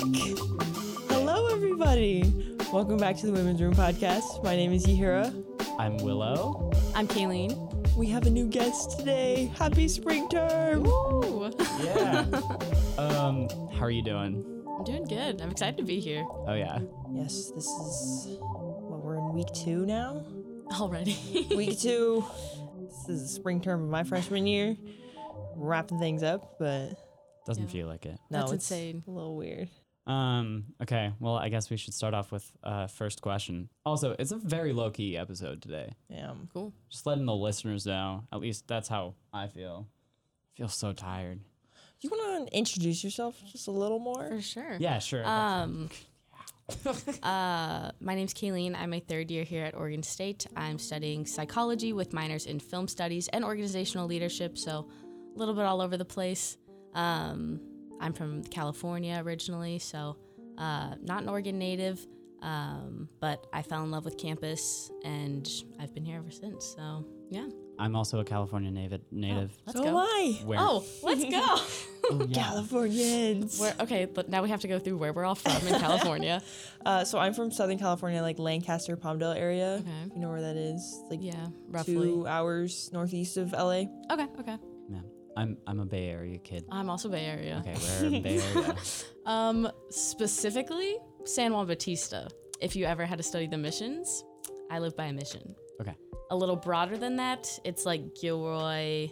back. Hello, everybody. Welcome back to the Women's Room Podcast. My name is Yajirrah. I'm Willow. I'm Kaylene. We have a new guest today. Happy spring term. Ooh. Yeah. um, how are you doing? I'm doing good. I'm excited to be here Oh yeah. Yes, this is what we're in week two now. already. Week two. This is the spring term of my freshman year. Wrapping things up, but Doesn't Yeah. feel like it. no, That's it's insane. a little weird. Um, okay. Well, I guess we should start off with uh first question. Also, it's a very low key episode today. Yeah. cool. Just letting the listeners know. At least that's how I feel. I feel so tired. You want to introduce yourself just a little more? For sure. Yeah, sure. Um, uh, my name's Kaylene. I'm a third year here at Oregon State. I'm studying psychology with minors in film studies and organizational leadership, so a little bit all over the place. Um, I'm from California originally, so uh, not an Oregon native, um, but I fell in love with campus and I've been here ever since. So, yeah, I'm also a California native. Native. let's so go. am I. Where? Oh, let's go. Oh, yeah. Californians. Where, okay, but now we have to go through where we're all from in California. Uh, so I'm from Southern California, like Lancaster, Palmdale area. Okay. You know where that is? Like Yeah, roughly. two hours northeast of LA. Okay, okay. I'm I'm a Bay Area kid. I'm also Bay Area. Okay, where in Bay Area? Um, specifically San Juan Bautista. If you ever had to study the missions, I live by a mission. Okay. A little broader than that, it's like Gilroy,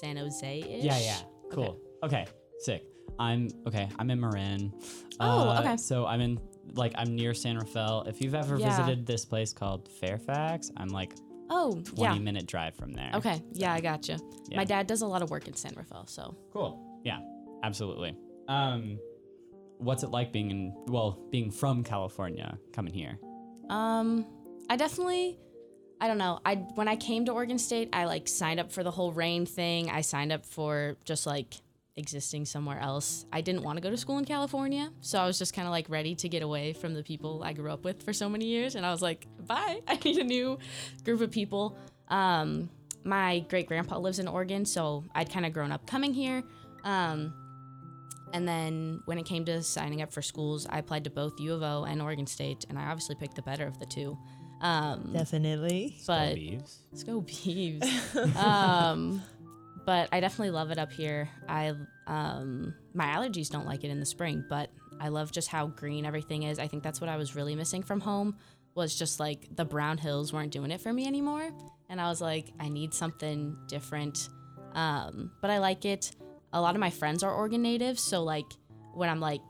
San Jose ish. Yeah, yeah. Cool. Okay. Sick. I'm okay. I'm in Marin. Oh, Uh, okay. So I'm in like I'm near San Rafael. If you've ever Yeah. visited this place called Fairfax, I'm like Oh, 20 yeah. minute drive from there. Okay. Yeah, I gotcha. Yeah. My dad does a lot of work in San Rafael, so Cool. Yeah. Absolutely. Um, what's it like being in well being from California coming here? Um, I definitely, I don't know. I when I came to Oregon State, I like signed up for the whole rain thing. I signed up for just like existing somewhere else. I didn't want to go to school in California, so I was just kind of like ready to get away from the people I grew up with for so many years. And I was like, bye. I need a new group of people. Um, my great grandpa lives in Oregon, so I'd kind of grown up coming here. Um, and then when it came to signing up for schools, I applied to both U of O and Oregon State, and I obviously picked the better of the two. Um, Definitely. but Beavs. let's go Beavs. But I definitely love it up here. I um, my allergies don't like it in the spring, but I love just how green everything is. I think that's what I was really missing from home was just like the brown hills weren't doing it for me anymore, and I was like, I need something different. Um, but I like it. A lot of my friends are Oregon natives, so like when I'm like,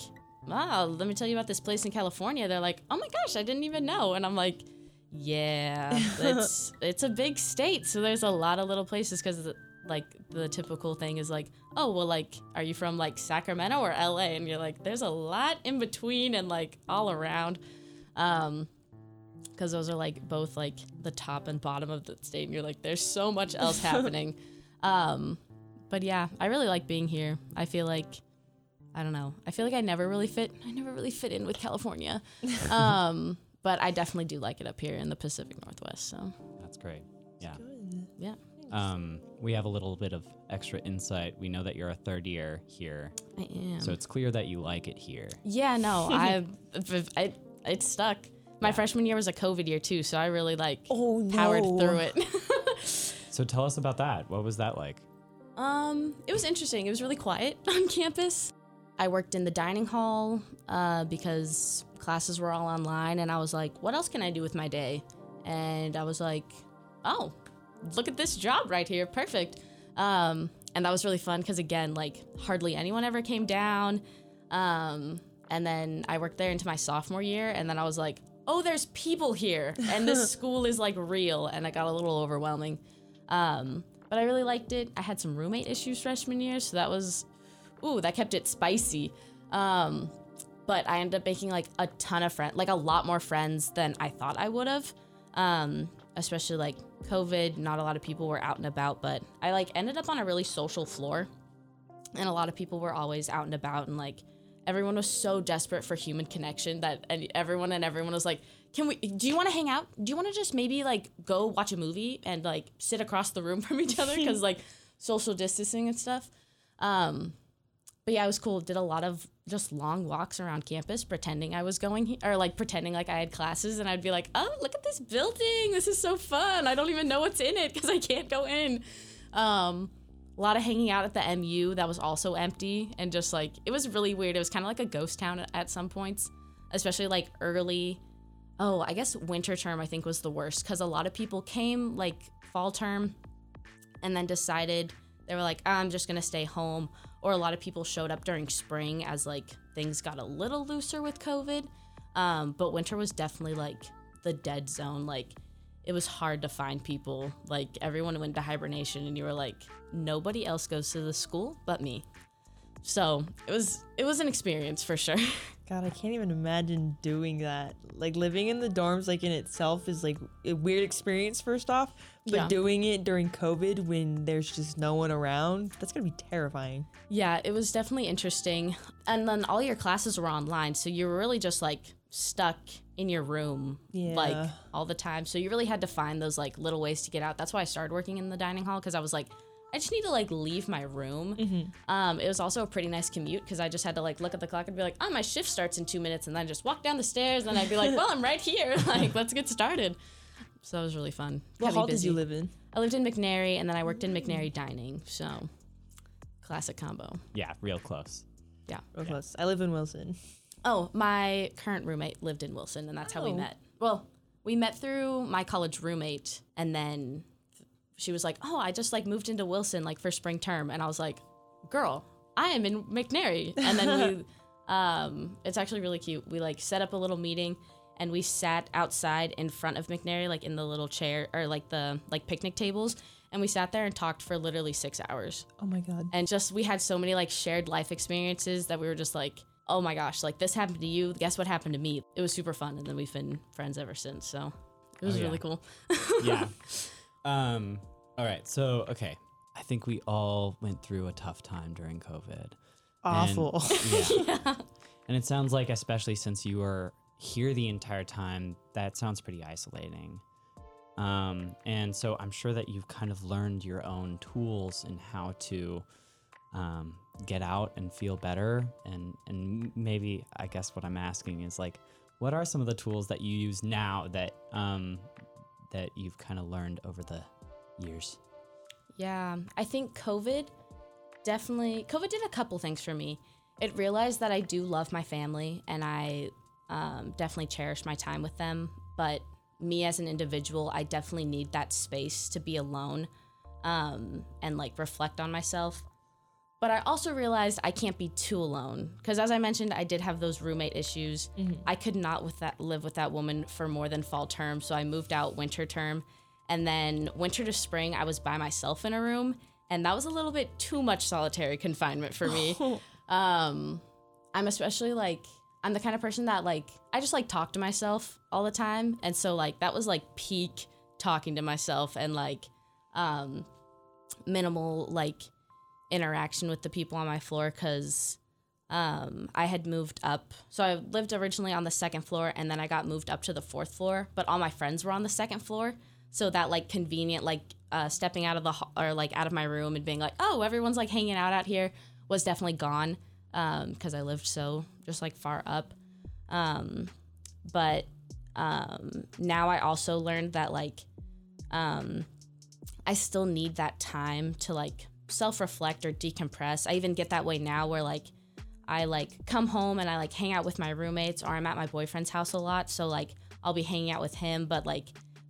wow, let me tell you about this place in California, they're like, oh my gosh, I didn't even know, and I'm like. Yeah, it's it's a big state, so there's a lot of little places because like the typical thing is like, oh well, like are you from like Sacramento or LA? And you're like, there's a lot in between and like all around, um, because those are like both like the top and bottom of the state, and you're like, there's so much else happening, um, but yeah, I really like being here. I feel like. I don't know. I feel like I never really fit. I never really fit in with California. Um, but I definitely do like it up here in the Pacific Northwest. So That's great. Yeah. yeah, Um, we have a little bit of extra insight. We know that you're a third year here, I am. so it's clear that you like it here. yeah, no, I, I, it stuck. My freshman year was a COVID year too, so I really like Oh no. powered through it. So tell us about that. What was that like? um, it was interesting. It was really quiet on campus. I worked in the dining hall uh, because classes were all online, and I was like, what else can I do with my day? And I was like, oh, look at this job right here. Perfect. Um, and that was really fun because, again, like hardly anyone ever came down. Um, and then I worked there into my sophomore year, and then I was like, oh, there's people here, and this school is like real. And it got a little overwhelming. Um, but I really liked it. I had some roommate issues freshman year, so that was, ooh, that kept it spicy. Um, but I ended up making like a ton of friends, like a lot more friends than I thought I would have. Um, especially like COVID, not a lot of people were out and about, but I like ended up on a really social floor, and a lot of people were always out and about and like everyone was so desperate for human connection that and everyone and everyone was like, "Can we? Do you want to hang out? Do you want to just maybe like go watch a movie and like sit across the room from each other because like social distancing and stuff." Um, but yeah, it was cool. Did a lot of just long walks around campus, pretending I was going he- or like pretending like I had classes, and I'd be like, "Oh, look at this building! This is so fun! I don't even know what's in it because I can't go in." Um, a lot of hanging out at the MU that was also empty, and just like it was really weird. It was kind of like a ghost town at, some points, especially like early. Oh, I guess winter term I think was the worst because a lot of people came like fall term, and then decided they were like, "I'm just gonna stay home." Or a lot of people showed up during spring as like things got a little looser with COVID. Um, but winter was definitely like the dead zone. Like it was hard to find people. Like everyone went to hibernation, and you were like, nobody else goes to the school but me. So it was it was an experience for sure. God, I can't even imagine doing that. Like living in the dorms, like in itself, is like a weird experience. First off, but Yeah. doing it during COVID when there's just no one around, that's gonna be terrifying. Yeah, it was definitely interesting. And then all your classes were online, so you were really just like stuck in your room like all the time. So you really had to find those like little ways to get out. That's why I started working in the dining hall because I was like, I just need to like leave my room. Um, it was also a pretty nice commute because I just had to like look at the clock and be like, oh, my shift starts in two minutes, and then just walk down the stairs, and I'd be like, well, I'm right here. like, let's get started. So that was really fun. What Kept me hall did you live in? I lived in McNary, and then I worked in McNary Dining. So classic combo. Yeah, real close. Yeah. Real close. I live in Wilson. Oh, my current roommate lived in Wilson, and that's how we Oh. met. Well, we met through my college roommate, and then she was like, "Oh, I just like moved into Wilson like for spring term," and I was like, "Girl, I am in McNary," and then we, um, it's actually really cute. We like set up a little meeting, and we sat outside in front of McNary, like in the little chair or like the like picnic tables, and we sat there and talked for literally six hours. Oh my god. and just we had so many like shared life experiences that we were just like oh my gosh like this happened to you. Guess what happened to me? It was super fun. And then we've been friends ever since. So it was Oh, yeah. really cool. Yeah. Um. All right. So okay, I think we all went through a tough time during COVID. Awful. And, yeah. And it sounds like, especially since you were here the entire time, that sounds pretty isolating. Um, and so I'm sure that you've kind of learned your own tools and how to um, get out and feel better. And and maybe I guess what I'm asking is like, what are some of the tools that you use now that um, that you've kind of learned over the years? yeah i think covid definitely covid did a couple things for me it realized that i do love my family and i um, definitely cherish my time with them but me as an individual i definitely need that space to be alone um, and like reflect on myself but i also realized i can't be too alone because as i mentioned i did have those roommate issues. I could not with that live with that woman for more than fall term so i moved out winter term. And then winter to spring i was by myself in a room and that was a little bit too much solitary confinement for me. Um i'm especially like i'm the kind of person that like i just like talk to myself all the time. And so like that was like peak talking to myself and like um minimal like interaction with the people on my floor because um, I had moved up. So I lived originally on the second floor and then I got moved up to the fourth floor, but all my friends were on the second floor. So that like convenient, like uh, stepping out of the or like out of my room and being like, oh, everyone's like hanging out out here was definitely gone because I lived so just like far up. Um, but um, now I also learned that like um, I still need that time to like self reflect or decompress. I even get that way now where like I like come home and I like hang out with my roommates or I'm at my boyfriend's house a lot. So like I'll be hanging out with him, but like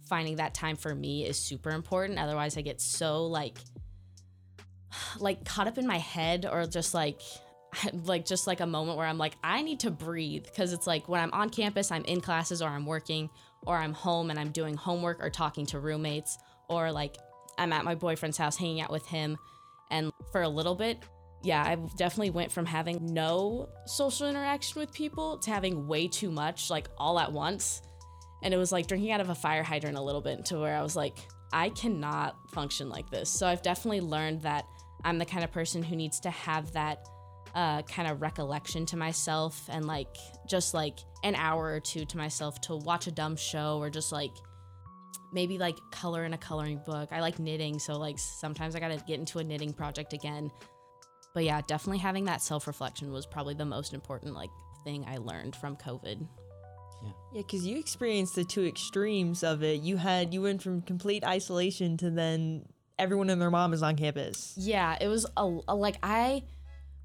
finding that time for me is super important. Otherwise, I get so like like caught up in my head or just like like just like a moment where I'm like I need to breathe because it's like when I'm on campus, I'm in classes or I'm working or I'm home and I'm doing homework or talking to roommates or like I'm at my boyfriend's house hanging out with him and for a little bit yeah i definitely went from having no social interaction with people to having way too much like all at once. And it was like drinking out of a fire hydrant a little bit to where i was like i cannot function like this. So i've definitely learned that i'm the kind of person who needs to have that uh, kind of recollection to myself and like just like an hour or two to myself to watch a dumb show or just like maybe like color in a coloring book. I like knitting, so like sometimes I gotta get into a knitting project again. But yeah, definitely having that self reflection was probably the most important like thing I learned from COVID. Yeah, Yeah, because you experienced the two extremes of it. You had you went from complete isolation to then everyone and their mom is on campus. Yeah, it was a, a like I,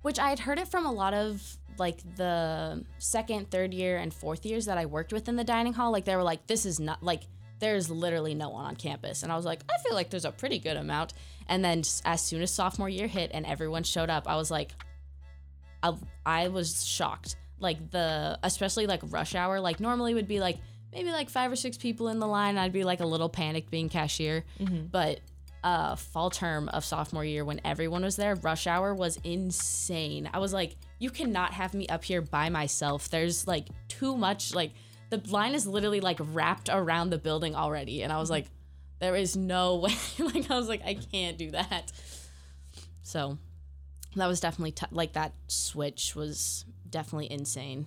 which I had heard it from a lot of like the second, third year, and fourth years that I worked with in the dining hall. Like they were like, this is not like there's literally no one on campus, and I was like, I feel like there's a pretty good amount. And then as soon as sophomore year hit and everyone showed up, I was like, I, I was shocked. Like the especially like rush hour, like normally would be like maybe like five or six people in the line. I'd be like a little panicked being cashier, but uh, fall term of sophomore year when everyone was there, rush hour was insane. I was like, you cannot have me up here by myself. There's like too much, like, the line is literally like wrapped around the building already. And I was like, there is no way. like, I was like, I can't do that. So that was definitely t- like that switch was definitely insane.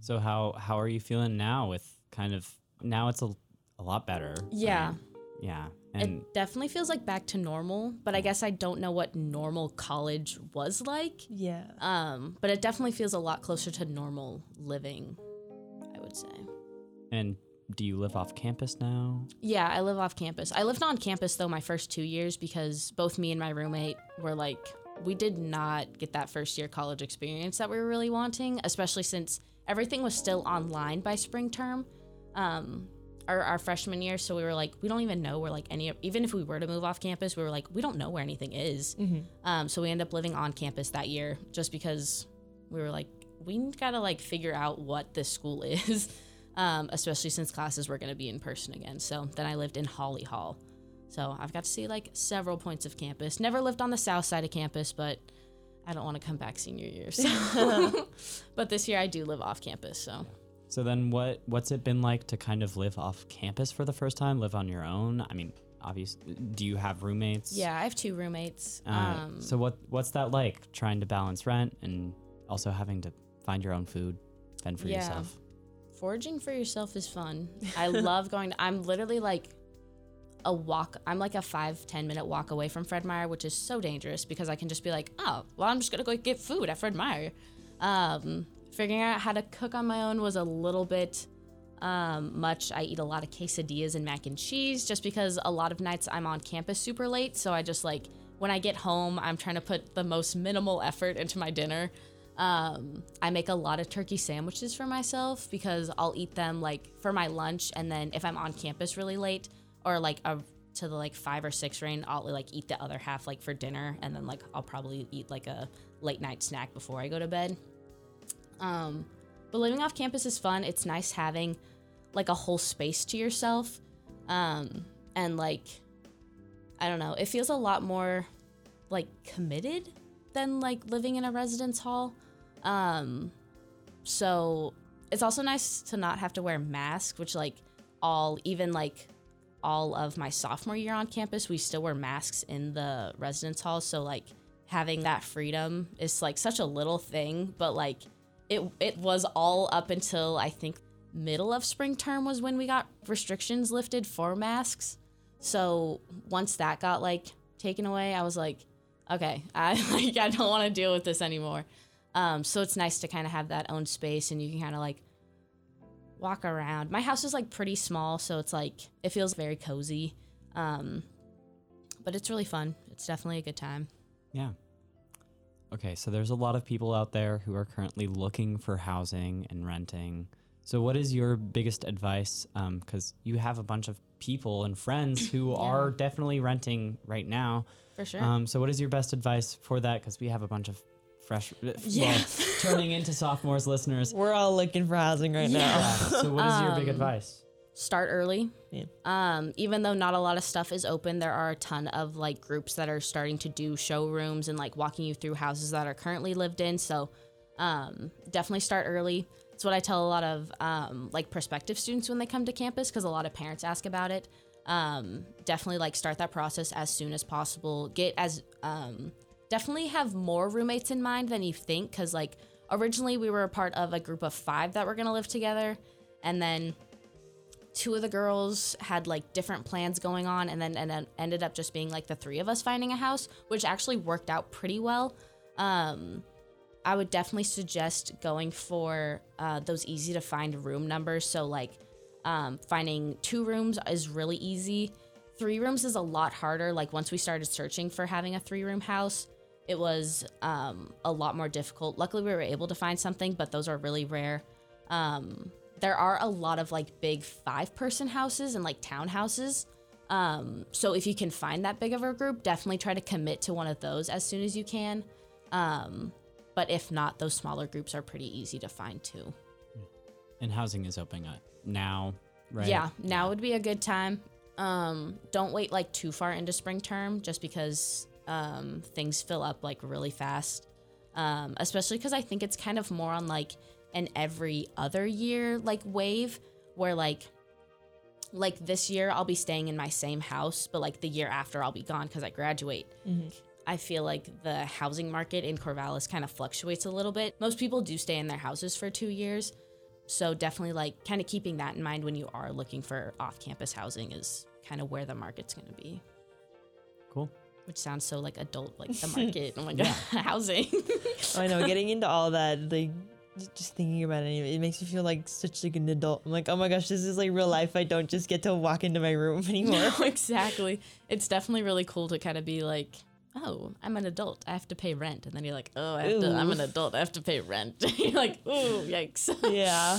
So how how are you feeling now with kind of now it's a, a lot better. Yeah. mean, yeah. And it definitely feels like back to normal, but I guess I don't know what normal college was like. Yeah. Um, but it definitely feels a lot closer to normal living, I would say. and do you live off campus now? Yeah, I live off campus. I lived on campus though my first two years because both me and my roommate were like, we did not get that first year college experience that we were really wanting, especially since everything was still online by spring term. Um, our, our freshman year, so we were like, we don't even know where like any, even if we were to move off campus, we were like, we don't know where anything is. Um, so we ended up living on campus that year just because we were like, we gotta like figure out what this school is, um, especially since classes were gonna be in person again. So then I lived in Hawley Hall. So I've got to see like several points of campus. Never lived on the south side of campus, but I don't want to come back senior year. So. but this year I do live off campus. So So then what what's it been like to kind of live off campus for the first time, live on your own? I mean, obviously do you have roommates? yeah, I have two roommates. Uh, um, so what what's that like trying to balance rent and also having to find your own food, fend for Yeah. yourself? foraging for yourself is fun. I love going. To, I'm literally like a walk. I'm like a five ten minute walk away from Fred Meyer, which is so dangerous because I can just be like, oh, well, I'm just gonna go get food at Fred Meyer. Um, figuring out how to cook on my own was a little bit um, much. I eat a lot of quesadillas and mac and cheese just because a lot of nights I'm on campus super late. So I just like when I get home, I'm trying to put the most minimal effort into my dinner. Um, I make a lot of turkey sandwiches for myself because I'll eat them like for my lunch, and then if I'm on campus really late or like a, to the like five or six range, I'll like eat the other half like for dinner, and then like I'll probably eat like a late night snack before I go to bed. Um, but living off campus is fun. It's nice having like a whole space to yourself, um, and like I don't know, it feels a lot more like committed than like living in a residence hall. Um, so it's also nice to not have to wear masks, which like all even like all of my sophomore year on campus, we still wear masks in the residence hall. So like having that freedom is like such a little thing, but like it it was all up until I think middle of spring term was when we got restrictions lifted for masks. So once that got like taken away, I was like, okay, I like I don't want to deal with this anymore. Um, so it's nice to kind of have that own space and you can kind of like walk around. My house is like pretty small, so it's like it feels very cozy. Um, but it's really fun. It's definitely a good time. Yeah. Okay, so there's a lot of people out there who are currently looking for housing and renting. So, what is your biggest advice? Because you have a bunch of people and friends who are definitely renting right now. For sure. Um, so, what is your best advice for that? Because we have a bunch of fresh, uh, Yeah. well, turning into sophomores listeners. We're all looking for housing right Yeah. now. So, what is your big Um, advice? start early. Yeah. Um, even though not a lot of stuff is open, there are a ton of like groups that are starting to do showrooms and like walking you through houses that are currently lived in. So um, definitely start early. It's what I tell a lot of um, like prospective students when they come to campus because a lot of parents ask about it. Um, definitely like start that process as soon as possible. Get as um, definitely have more roommates in mind than you think because like originally we were a part of a group of five that were going to live together and then two of the girls had like different plans going on and then and then ended up just being like the three of us finding a house which actually worked out pretty well. Um i would definitely suggest going for uh, those easy to find room numbers. So like um, finding two rooms is really easy. Three rooms is a lot harder like once we started searching for having a three room house it was um, a lot more difficult luckily we were able to find something but those are really rare um, there are a lot of like big five person houses and like townhouses. Um, so if you can find that big of a group, definitely try to commit to one of those as soon as you can. Um, but if not, those smaller groups are pretty easy to find too. And housing is opening up now, right? Yeah, now would be a good time. Um, don't wait like too far into spring term just because um, things fill up like really fast. Um, especially because I think it's kind of more on like an every other year like wave where like like this year I'll be staying in my same house, but like the year after I'll be gone because I graduate. I feel like the housing market in Corvallis kind of fluctuates a little bit. Most people do stay in their houses for two years. So definitely like kind of keeping that in mind when you are looking for off campus housing is kind of where the market's going to be. Cool. Which sounds so like adult, like the market. oh my God, housing. Oh, I know, getting into all that, like just thinking about it, it makes me feel like such like an adult. I'm like, oh my gosh, this is like real life. I don't just get to walk into my room anymore. No, exactly. It's definitely really cool to kind of be like, oh, I'm an adult. I have to pay rent. And then you're like, oh, I have to, I'm an adult. I have to pay rent. you're like, ooh, yikes. yeah.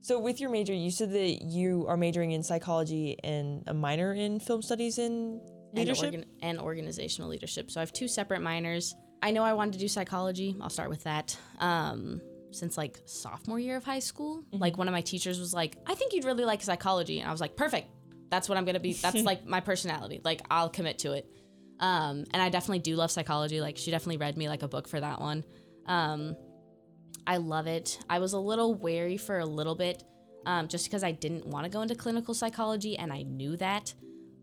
So with your major, you said that you are majoring in psychology and a minor in film studies and and, leadership. organ- and organizational leadership. So I have two separate minors. I know I wanted to do psychology. I'll start with that. Um, since like sophomore year of high school, like one of my teachers was like, "I think you'd really like psychology," and I was like, "Perfect. That's what I'm gonna be. That's like my personality. Like I'll commit to it." Um, and I definitely do love psychology. Like she definitely read me like a book for that one. Um, I love it. I was a little wary for a little bit, um, just because I didn't want to go into clinical psychology, and I knew that.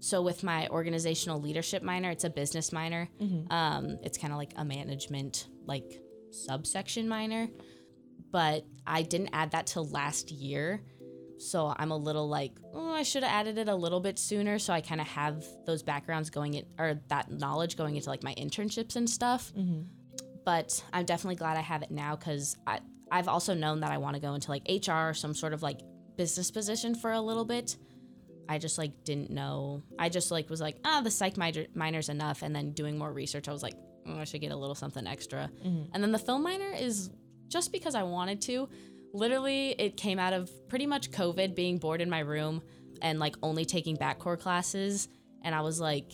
So with my organizational leadership minor, it's a business minor. Um, it's kind of like a management like subsection minor, but I didn't add that till last year. So I'm a little like, oh, I should have added it a little bit sooner. So I kind of have those backgrounds going in, or that knowledge going into like my internships and stuff. But I'm definitely glad I have it now because I've also known that I want to go into like HR or some sort of like business position for a little bit. I just like didn't know. I just like was like, ah, the psych minor, minor's enough. And then doing more research, I was like, oh, I should get a little something extra. And then the film minor is just because I wanted to. Literally, it came out of pretty much COVID being bored in my room and like only taking Bacc Core classes. And I was like,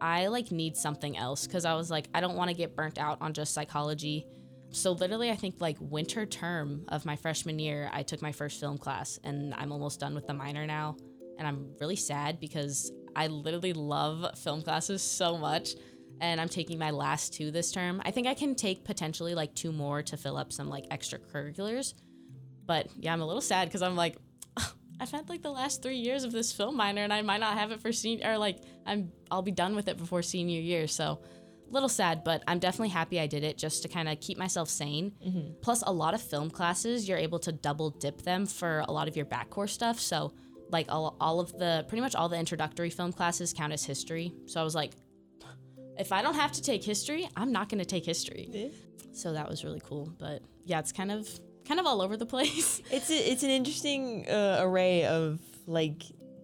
I like need something else because I was like, I don't want to get burnt out on just psychology. So literally, I think like winter term of my freshman year, I took my first film class, and I'm almost done with the minor now. And I'm really sad because I literally love film classes so much, and I'm taking my last two this term. I think I can take potentially like two more to fill up some like extracurriculars. But yeah, I'm a little sad because I'm like, I've had like the last three years of this film minor, and I might not have it for senior, or like I'm I'll be done with it before senior year. So a little sad, but I'm definitely happy I did it just to kind of keep myself sane. Mm-hmm. Plus, a lot of film classes you're able to double dip them for a lot of your Bacc Core stuff. So like all, all of the pretty much all the introductory film classes count as history. So I was like, if I don't have to take history, I'm not going to take history. So that was really cool. But yeah, it's kind of kind of all over the place. It's a, it's an interesting uh, array of like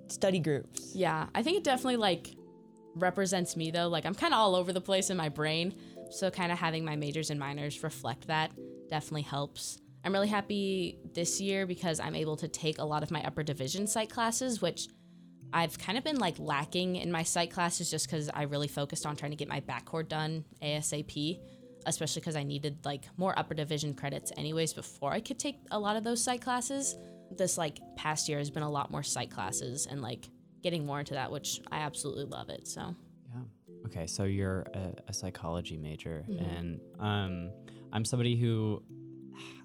study groups. Yeah, I think it definitely like represents me though. Like I'm kind of all over the place in my brain. So kind of having my majors and minors reflect that definitely helps. I'm really happy this year because I'm able to take a lot of my upper division psych classes, which I've kind of been like lacking in my psych classes just because I really focused on trying to get my Bacc Core done ASAP, especially because I needed like more upper division credits anyways before I could take a lot of those psych classes. This like past year has been a lot more psych classes and like getting more into that, which I absolutely love it. So Yeah. Okay, so you're a, a psychology major, and um, I'm somebody who,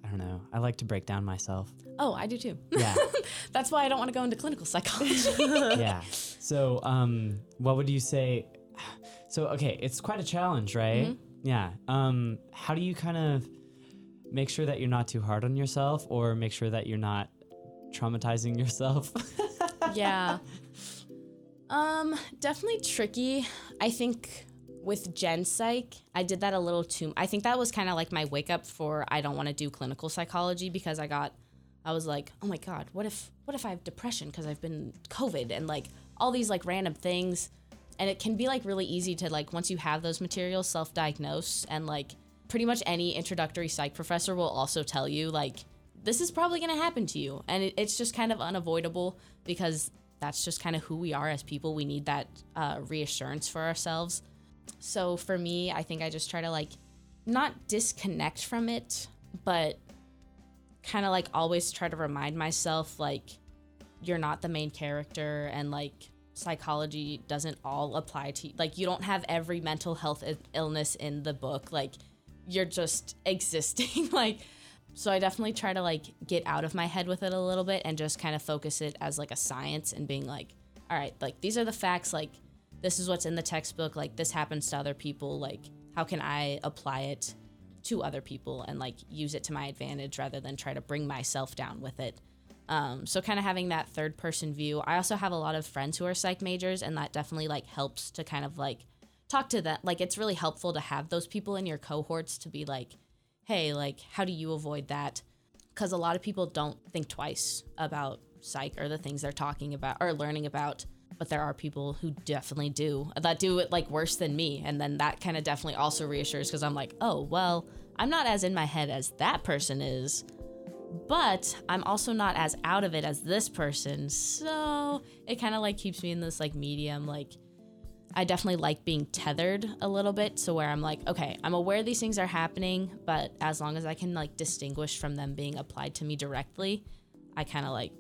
I don't know, I like to break down myself. oh, I do too. Yeah, That's why I don't want to go into clinical psychology. yeah. So, um, what would you say? So, okay, it's quite a challenge, right? yeah. Um, how do you kind of make sure that you're not too hard on yourself, or make sure that you're not traumatizing yourself? yeah. Um, definitely tricky. I think with Gen Psych, I did that a little too. I think that was kind of like my wake up for I don't want to do clinical psychology because I got, I was like, oh my god, what if what if I have depression because I've been COVID and like all these like random things, and it can be like really easy to like once you have those materials self diagnose and like pretty much any introductory psych professor will also tell you like this is probably going to happen to you. And it, it's just kind of unavoidable because that's just kind of who we are as people. We need that uh, reassurance for ourselves so for me i think i just try to like not disconnect from it but kind of like always try to remind myself like you're not the main character and like psychology doesn't all apply to like you don't have every mental health illness in the book like you're just existing like so i definitely try to like get out of my head with it a little bit and just kind of focus it as like a science and being like all right like these are the facts like this is what's in the textbook like this happens to other people like how can i apply it to other people and like use it to my advantage rather than try to bring myself down with it? Um, so kind of having that third person view. I also have a lot of friends who are psych majors and that definitely like helps to kind of like talk to them like it's really helpful to have those people in your cohorts to be like hey like how do you avoid that? Because a lot of people don't think twice about psych or the things they're talking about or learning about but there are people who definitely do that do it like worse than me and then that kind of definitely also reassures because i'm like oh well i'm not as in my head as that person is but i'm also not as out of it as this person so it kind of like keeps me in this like medium like I definitely like being tethered a little bit. So where I'm like, okay, I'm aware these things are happening, but as long as I can like distinguish from them being applied to me directly, I kind of like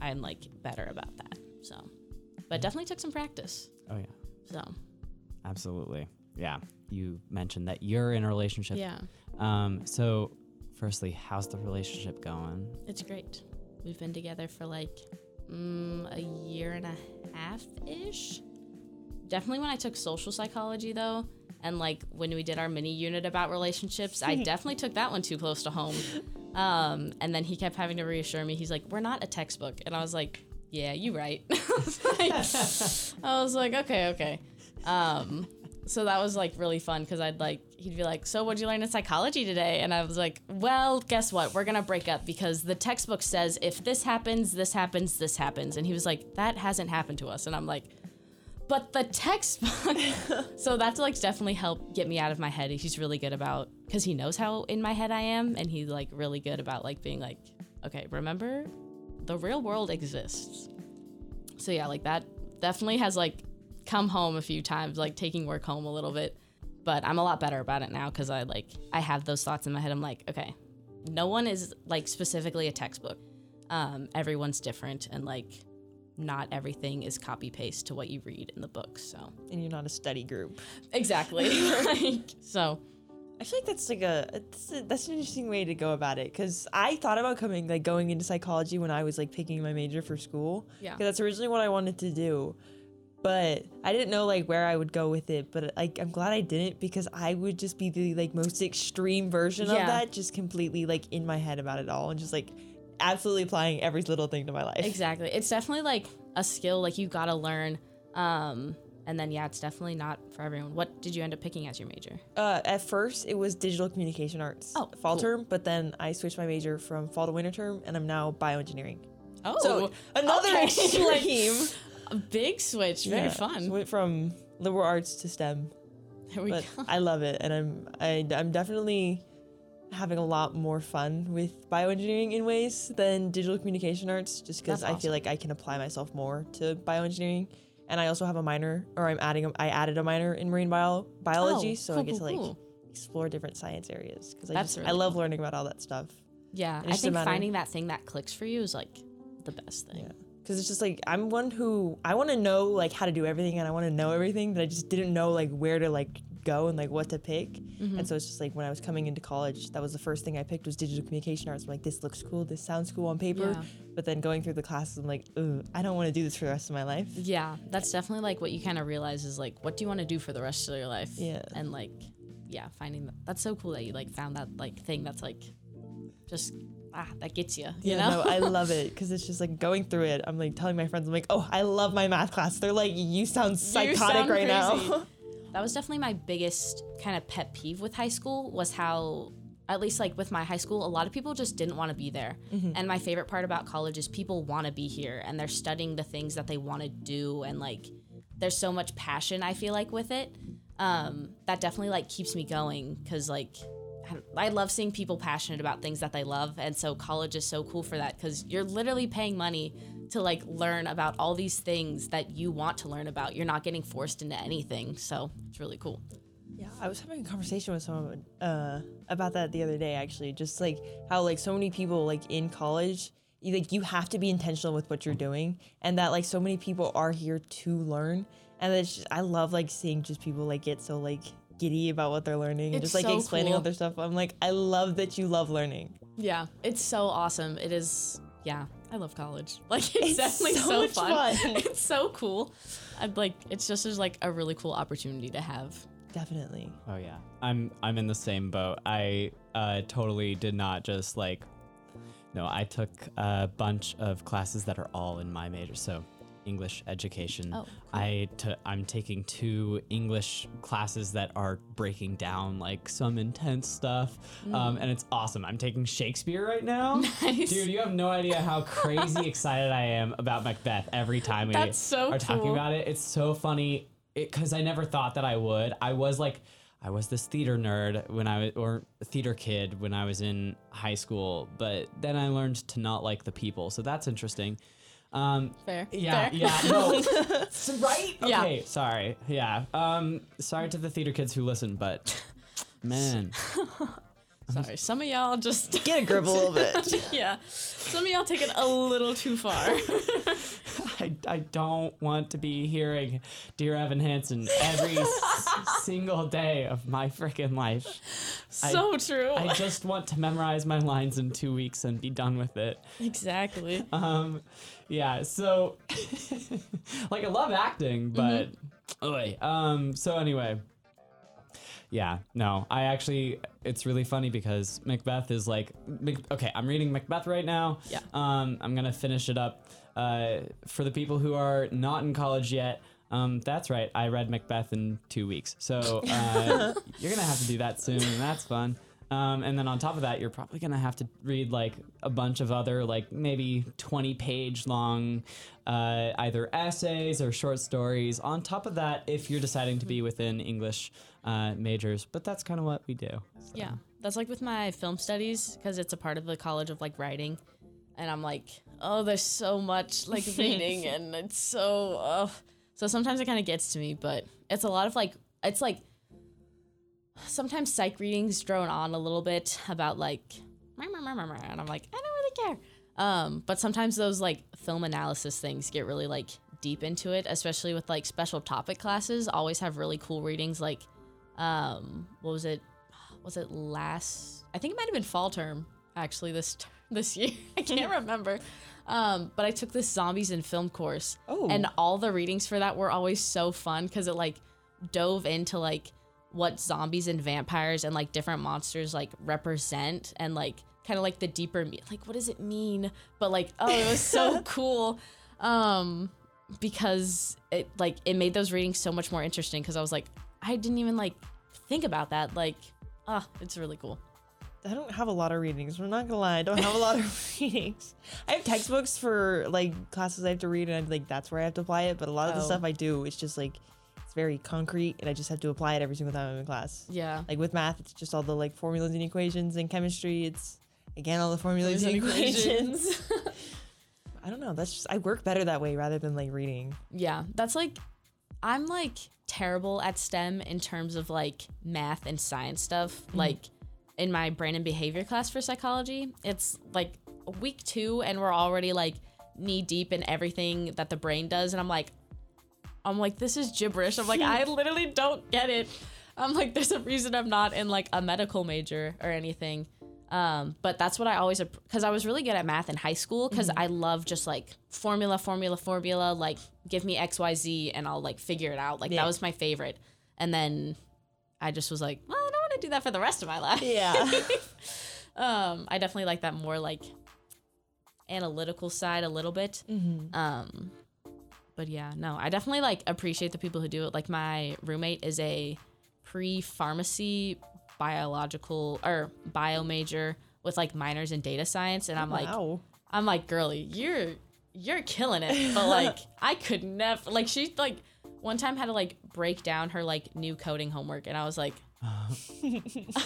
I'm like better about that. So, but definitely took some practice. oh yeah, So absolutely. Yeah, you mentioned that you're in a relationship. yeah, Um, so, firstly, how's the relationship going? it's great. We've been together for like mm, a year and a half ish. Definitely when I took social psychology though, and like when we did our mini unit about relationships, I definitely took that one too close to home. Um, and then he kept having to reassure me. He's like, "We're not a textbook," and I was like, "Yeah, you're right." I was like- I was like, "Okay, okay." Um, so that was like really fun because I'd like he'd be like, "So what'd you learn in psychology today?" And I was like, "Well, guess what? We're gonna break up because the textbook says if this happens, this happens, this happens." And he was like, "That hasn't happened to us," and I'm like but the textbook so that's like definitely helped get me out of my head he's really good about because he knows how in my head i am and he's like really good about like being like okay remember the real world exists. So yeah like that definitely has like come home a few times like taking work home a little bit. But i'm a lot better about it now because i like i have those thoughts in my head. I'm like okay no one is like specifically a textbook. Um, everyone's different and like not everything is copy paste to what you read in the book. so. And you're not a study group. exactly. Like, so I feel like that's like a that's, a, that's an interesting way to go about it because I thought about coming like going into psychology when I was like picking my major for school. Yeah. because that's originally what I wanted to do, but I didn't know like where I would go with it. But like I'm glad I didn't because I would just be the like most extreme version Yeah. of that, just completely like in my head about it all and just like absolutely applying every little thing to my life. Exactly. It's definitely like a skill like you gotta learn. Um, and then yeah, it's definitely not for everyone. What did you end up picking as your major? Uh, at first, it was digital communication arts. Oh, fall cool. term, but then I switched my major from fall to winter term, and I'm now bioengineering. Oh, So another okay. extreme. a big switch. Very Yeah, fun. so went from liberal arts to STEM, There we but go. I love it, and I'm I, I'm definitely having a lot more fun with bioengineering in ways than digital communication arts, just because That's I feel like I can apply myself more to bioengineering. And I also have a minor, or I'm adding, a, I added a minor in marine bio, biology, Oh, so cool, I get to like cool. explore different science areas because I That's just I love cool. learning about all that stuff. Yeah, I think finding that thing that clicks for you is like the best thing. Yeah. Because it's just like I'm one who I want to know like how to do everything and I want to know everything, but I just didn't know like where to like go and like what to pick. Mm-hmm. And so it's just like when I was coming into college, that was the first thing I picked was digital communication arts. I'm like, this looks cool, this sounds cool on paper. Yeah. But then going through the classes, I'm like, Ugh, I don't want to do this for the rest of my life. Yeah, that's definitely like what you kind of realize is like, what do you want to do for the rest of your life? Yeah. And like, yeah, finding that that's so cool that you like found that like thing that's like just ah that gets you. You yeah, know, no, I love it because it's just like going through it. I'm like telling my friends, I'm like, oh, I love my math class. They're like, you sound psychotic sound right crazy. now. that was definitely my biggest kind of pet peeve with high school was how at least like with my high school a lot of people just didn't want to be there. And my favorite part about college is people want to be here and they're studying the things that they want to do and like there's so much passion i feel like with it. Um, that definitely like keeps me going because like I love seeing people passionate about things that they love, and so college is so cool for that because you're literally paying money to like learn about all these things that you want to learn about. You're not getting forced into anything, so it's really cool. Yeah, I was having a conversation with someone uh, about that the other day. Actually, just like how like so many people like in college, you, like you have to be intentional with what you're doing, and that like so many people are here to learn. And it's just I love like seeing just people like get so like giddy about what they're learning and just like so explaining cool. all their stuff. I'm like, I love that you love learning. Yeah, it's so awesome. It is. Yeah, I love college. Like it's, It's definitely so so, much fun. fun. it's so cool. I'd like. It's just as like a really cool opportunity to have. Definitely. Oh yeah, I'm I'm in the same boat. I uh, totally did not just like. No, I took a bunch of classes that are all in my major. So, English education. Oh, cool. I t- I'm taking two English classes that are breaking down like some intense stuff, um, and it's awesome. I'm taking Shakespeare right now. Mm. Nice. Dude, you have no idea how crazy excited I am about Macbeth every time we so are talking about it. It's so funny because I never thought that I would. I was like, I was this theater nerd when I was, or theater kid when I was in high school, but then I learned to not like the people. So that's interesting. Um, Fair. yeah, Fair. yeah, no, So- right? Yeah. Okay, sorry. Yeah. Um, sorry to the theater kids who listen, but man, Sorry, some of y'all just Get a grip a little bit. yeah. Some of y'all take it a little too far. I, I don't want to be hearing Dear Evan Hansen every s- single day of my freaking life. so true. I just want to memorize my lines in two weeks and be done with it. exactly. Um, yeah, so like I love acting, but oy. um, so anyway, yeah, no, I actually it's really funny because Macbeth is like, Mac- okay, I'm reading Macbeth right now. Yeah. Um, I'm gonna finish it up. Uh, for the people who are not in college yet. Um, that's right. I read Macbeth in two weeks, so uh, you're gonna have to do that soon, and that's fun. Um, and then on top of that, you're probably gonna have to read like a bunch of other like maybe 20 page long uh, either essays or short stories. On top of that, if you're deciding to be within English uh, majors, but that's kind of what we do. Yeah, that's like with my film studies because it's a part of the College of like writing, and I'm like, oh, there's so much like reading, and it's so. Uh, so sometimes it kind of gets to me, but it's a lot of like it's like sometimes psych readings drone on a little bit about like, and I'm like, I don't really care. Um, but sometimes those like film analysis things get really like deep into it, especially with like special topic classes. Always have really cool readings like, um, what was it? was it last I think it might have been fall term actually this this year. I can't remember. Um, but I took this zombies in film course. Oh. And all the readings for that were always so fun cuz it like dove into like what zombies and vampires and like different monsters like represent and like kind of like the deeper me- like what does it mean? But like oh, it was so cool. Um because it like it made those readings so much more interesting cuz I was like I didn't even like think about that like ah it's really cool I don't have a lot of readings. I'm not gonna lie, I don't have a lot of readings. I have textbooks for like classes I have to read, and I'm like that's where I have to apply it. But a lot of the Oh. stuff I do, it's just like it's very concrete, and I just have to apply it every single time I'm in class. yeah Like with math, it's just all the like formulas and equations. And chemistry, it's again all the formulas and Formulas and equations. I don't know. That's just I work better that way rather than like reading. yeah that's like i'm like terrible at stem in terms of like math and science stuff mm-hmm. like in my brain and behavior class for psychology it's like week two and we're already like knee deep in everything that the brain does and i'm like i'm like this is gibberish i'm like i literally don't get it i'm like there's a reason i'm not in like a medical major or anything um, but that's what I always because I was really good at math in high school because I love just like formula, formula, formula. Like give me X, Y, Z, and I'll like figure it out. Like Yeah. that was my favorite. And then I just was like, well, I don't want to do that for the rest of my life. Yeah. um, I definitely like that more like analytical side a little bit. Um, but yeah, no, I definitely like appreciate the people who do it. Like my roommate is a pre-pharmacy biological or bio major with like minors in data science, and I'm like, wow. I'm like, girly, you're you're killing it. But like, I could never. Like, she like one time had to like break down her like new coding homework, and I was like, I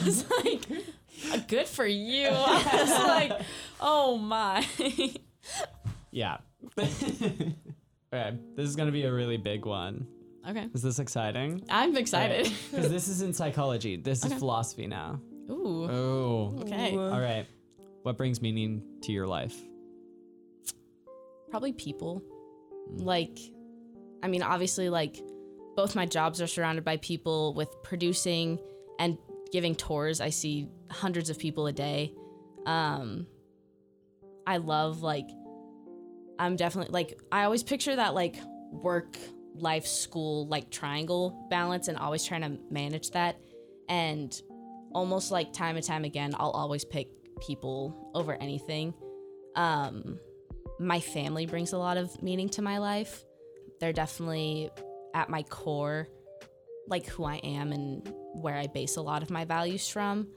was like, good for you. I was like, oh my. Yeah. Okay, this is gonna be a really big one. okay, Is this exciting? I'm excited. Because this is in psychology. This is philosophy now. Ooh. Oh. Okay. All right. What brings meaning to your life? Probably people. Like, I mean, obviously, like, both my jobs are surrounded by people with producing and giving tours. I see hundreds of people a day. Um, I love, like, I'm definitely, like, I always picture that, like, work, life, school, like, triangle balance and always trying to manage that. And almost like time and time again, I'll always pick people over anything. Um, my family brings a lot of meaning to my life. They're definitely at my core, like who I am and where I base a lot of my values from.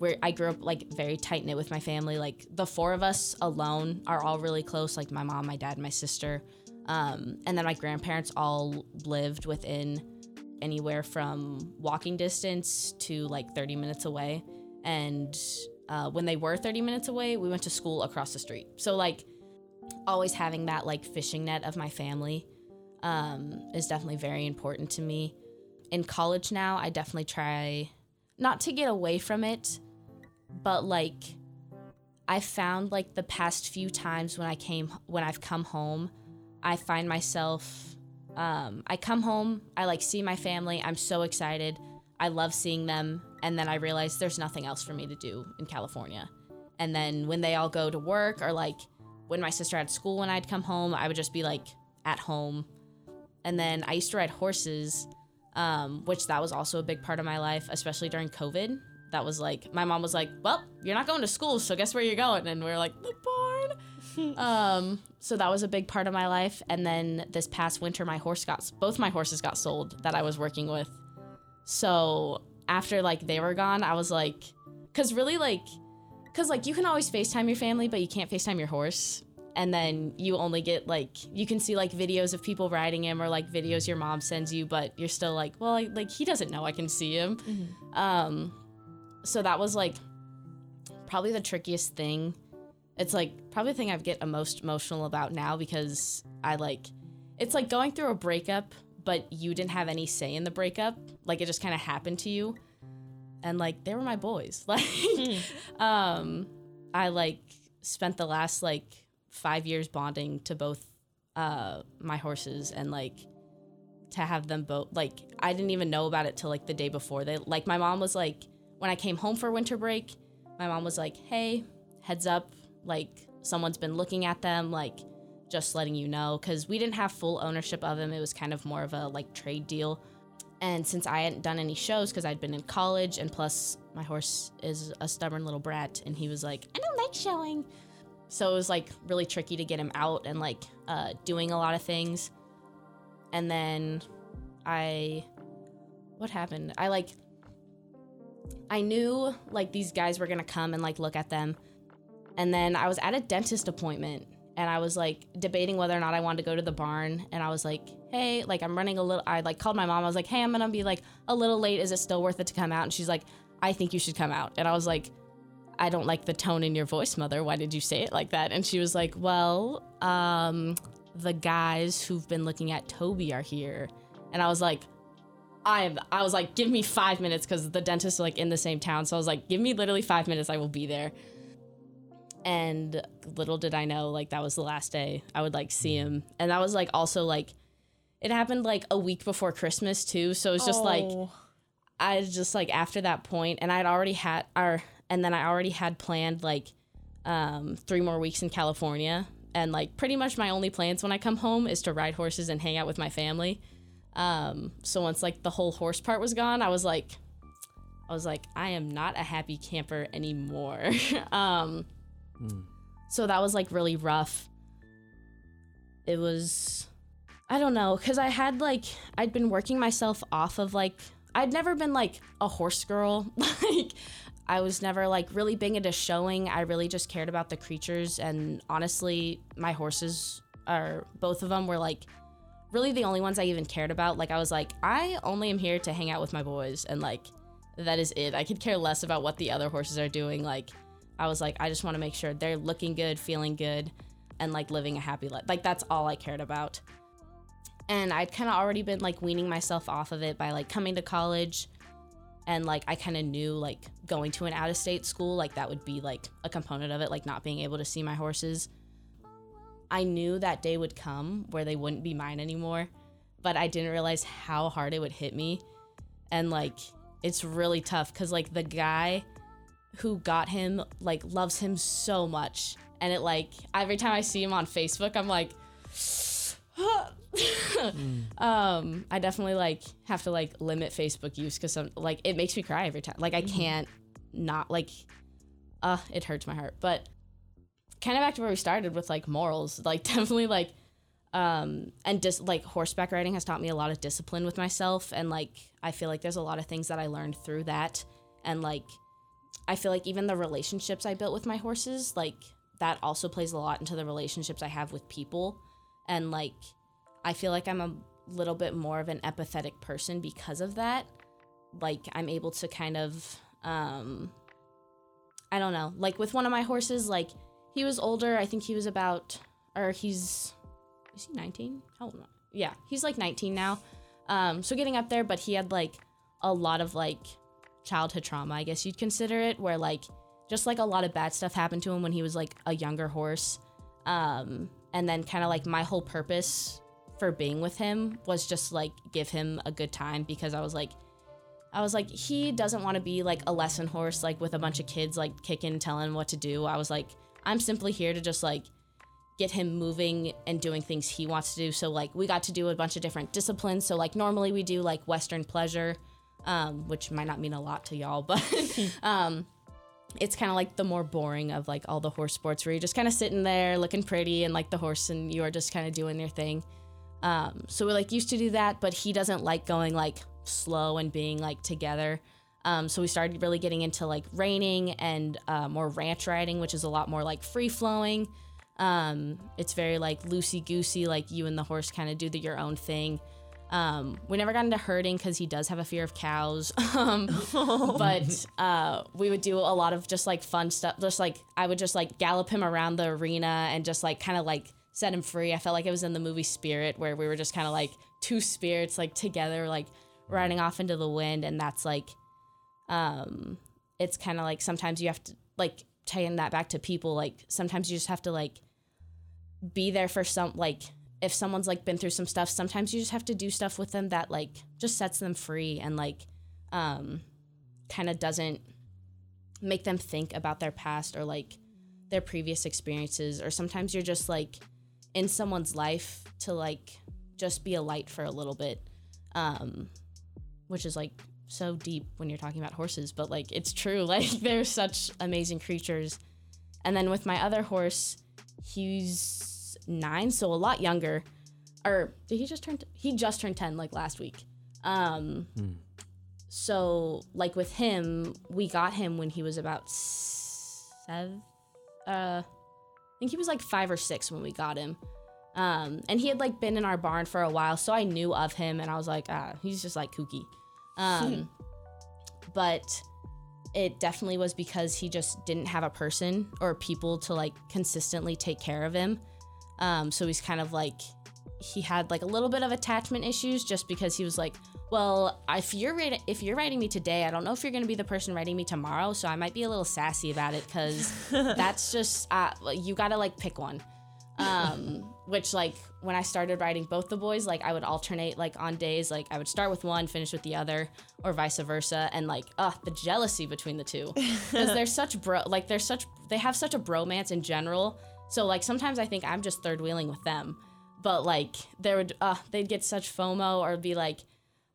Where I grew up like very tight knit with my family. Like the four of us alone are all really close. Like my mom, my dad, my sister, um, and then my grandparents all lived within anywhere from walking distance to like 30 minutes away. And uh, when they were 30 minutes away, we went to school across the street. So like always having that like fishing net of my family um, is definitely very important to me. In college now, I definitely try not to get away from it, but like I found like the past few times when I came when I've come home, I find myself um, I come home, I like see my family, I'm so excited. I love seeing them, and then I realize there's nothing else for me to do in California. And then when they all go to work, or like when my sister had school when I'd come home, I would just be like at home. And then I used to ride horses, um, which that was also a big part of my life, especially during COVID. That was like my mom was like, "Well, you're not going to school, so guess where you're going?" And we are like, "The barn." um, so that was a big part of my life. And then this past winter, my horse got both my horses got sold that I was working with. So after like they were gone, I was like, because really like, because like you can always FaceTime your family, but you can't FaceTime your horse. And then you only get like you can see like videos of people riding him or like videos your mom sends you, but you're still like, well, like, like he doesn't know I can see him. Um, so that was like probably the trickiest thing. It's like probably the thing I get the most emotional about now because I like it's like going through a breakup, but you didn't have any say in the breakup. Like it just kind of happened to you. And like they were my boys. Like um I like spent the last like 5 years bonding to both uh my horses and like to have them both like I didn't even know about it till like the day before. They like my mom was like when I came home for winter break, my mom was like, "Hey, heads up, like someone's been looking at them, like just letting you know cuz we didn't have full ownership of them. It was kind of more of a like trade deal. And since I hadn't done any shows cuz I'd been in college and plus my horse is a stubborn little brat and he was like, "I don't like showing." So it was like really tricky to get him out and like uh, doing a lot of things. And then I, what happened? I like, I knew like these guys were gonna come and like look at them. And then I was at a dentist appointment and I was like debating whether or not I wanted to go to the barn. And I was like, hey, like I'm running a little, I like called my mom. I was like, hey, I'm gonna be like a little late. Is it still worth it to come out? And she's like, I think you should come out. And I was like, I don't like the tone in your voice, mother. Why did you say it like that? And she was like, Well, um, the guys who've been looking at Toby are here. And I was like, I am I was like, give me five minutes because the dentist are like in the same town. So I was like, give me literally five minutes, I will be there. And little did I know, like that was the last day I would like see him. And that was like also like it happened like a week before Christmas too. So it's just like Oh. I just like after that point, and I'd already had our, and then I already had planned like um, three more weeks in California, and like pretty much my only plans when I come home is to ride horses and hang out with my family. Um, so once like the whole horse part was gone, I was like, I was like, I am not a happy camper anymore. um, So that was like really rough. It was, I don't know, because I had like, I'd been working myself off of like, I'd never been like a horse girl. like, I was never like really big into showing. I really just cared about the creatures. And honestly, my horses are, both of them were like, really the only ones I even cared about. Like, I was like, I only am here to hang out with my boys. And like, that is it. I could care less about what the other horses are doing. Like, I was like, I just want to make sure they're looking good, feeling good, and like living a happy life. Like, that's all I cared about. And I'd kind of already been like weaning myself off of it by like coming to college. And like, I kind of knew like going to an out of state school, like that would be like a component of it, like not being able to see my horses. I knew that day would come where they wouldn't be mine anymore, but I didn't realize how hard it would hit me. And like, it's really tough because like the guy who got him like loves him so much. And it like every time i see him on facebook i'm like um i definitely like have to like limit facebook use because i'm like it makes me cry every time like i can't not like uh it hurts my heart. But kind of back to where we started with like morals. Like definitely like um and just like horseback riding has taught me a lot of discipline with myself. And like i feel like there's a lot of things that i learned through that. And like i feel like even the relationships i built with my horses like that also plays a lot into the relationships i have with people. And like i feel like i'm a little bit more of an empathetic person because of that. Like i'm able to kind of um i don't know. Like with one of my horses like he was older. I think he was about or he's is he 19 how old yeah he's like 19 now. Um so getting up there but he had like a lot of like childhood trauma i guess you'd consider it where like just like a lot of bad stuff happened to him when he was like a younger horse. Um and then kind of like my whole purpose for being with him was just like give him a good time because i was like I was like, he doesn't want to be like a lesson horse, like with a bunch of kids, like kicking, telling what to do. I was like, I'm simply here to just like get him moving and doing things he wants to do. So like we got to do a bunch of different disciplines. So like normally we do like Western pleasure, um, which might not mean a lot to y'all, but um, it's kind of like the more boring of like all the horse sports where you're just kind of sitting there looking pretty and like the horse and you are just kind of doing your thing. Um, so we're like used to do that, but he doesn't like going like slow and being like together. Um, so we started really getting into like reining and uh, more ranch riding, which is a lot more like free flowing. Um, it's very like loosey goosey, like you and the horse kind of do the, your own thing. Um, we never got into herding because he does have a fear of cows. um, but uh, we would do a lot of just like fun stuff. Just like I would just like gallop him around the arena and just like kind of like set him free. I felt like it was in the movie Spirit where we were just kind of like two spirits like together, like riding off into the wind. And that's like, um, it's kind of like sometimes you have to like tying that back to people. Like sometimes you just have to like be there for some like if someone's like been through some stuff sometimes you just have to do stuff with them that like just sets them free and like um kind of doesn't make them think about their past or like their previous experiences or sometimes you're just like in someone's life to like just be a light for a little bit um which is like so deep when you're talking about horses but like it's true like they're such amazing creatures and then with my other horse he's nine, so a lot younger. Or did he just turn? T- he just turned ten like last week. Um, so like with him, we got him when he was about seven. Uh, I think he was like five or six when we got him. Um, and he had like been in our barn for a while, so I knew of him, and I was like, ah, he's just like kooky. Um, but it definitely was because he just didn't have a person or people to like consistently take care of him. Um, so he's kind of like he had like a little bit of attachment issues just because he was like, well, if you're writing if you're writing me today, I don't know if you're gonna be the person writing me tomorrow, so I might be a little sassy about it because that's just uh, you gotta like pick one. Um, which like when I started writing both the boys, like I would alternate like on days, like I would start with one, finish with the other, or vice versa, and like uh the jealousy between the two because they're such bro like they're such they have such a bromance in general. So like sometimes I think I'm just third wheeling with them, but like they would uh they'd get such FOMO or be like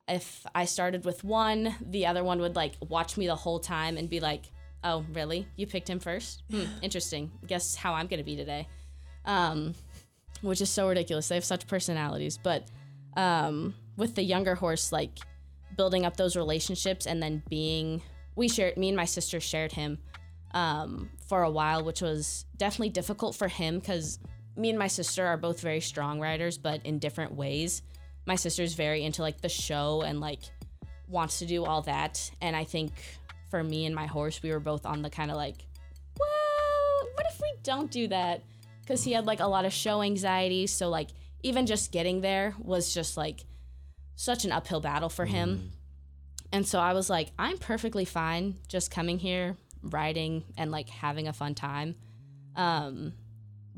if I started with one, the other one would like watch me the whole time and be like, "Oh, really? You picked him first? Hmm, interesting. Guess how I'm gonna be today." Um, which is so ridiculous. They have such personalities, but um, with the younger horse, like building up those relationships and then being, we shared, me and my sister shared him um, for a while, which was definitely difficult for him because me and my sister are both very strong riders, but in different ways. My sister's very into like the show and like wants to do all that. And I think for me and my horse, we were both on the kind of like, well, what if we don't do that? Because he had like a lot of show anxiety. So, like, even just getting there was just like such an uphill battle for him. And so I was like, I'm perfectly fine just coming here, riding, and like having a fun time. Um,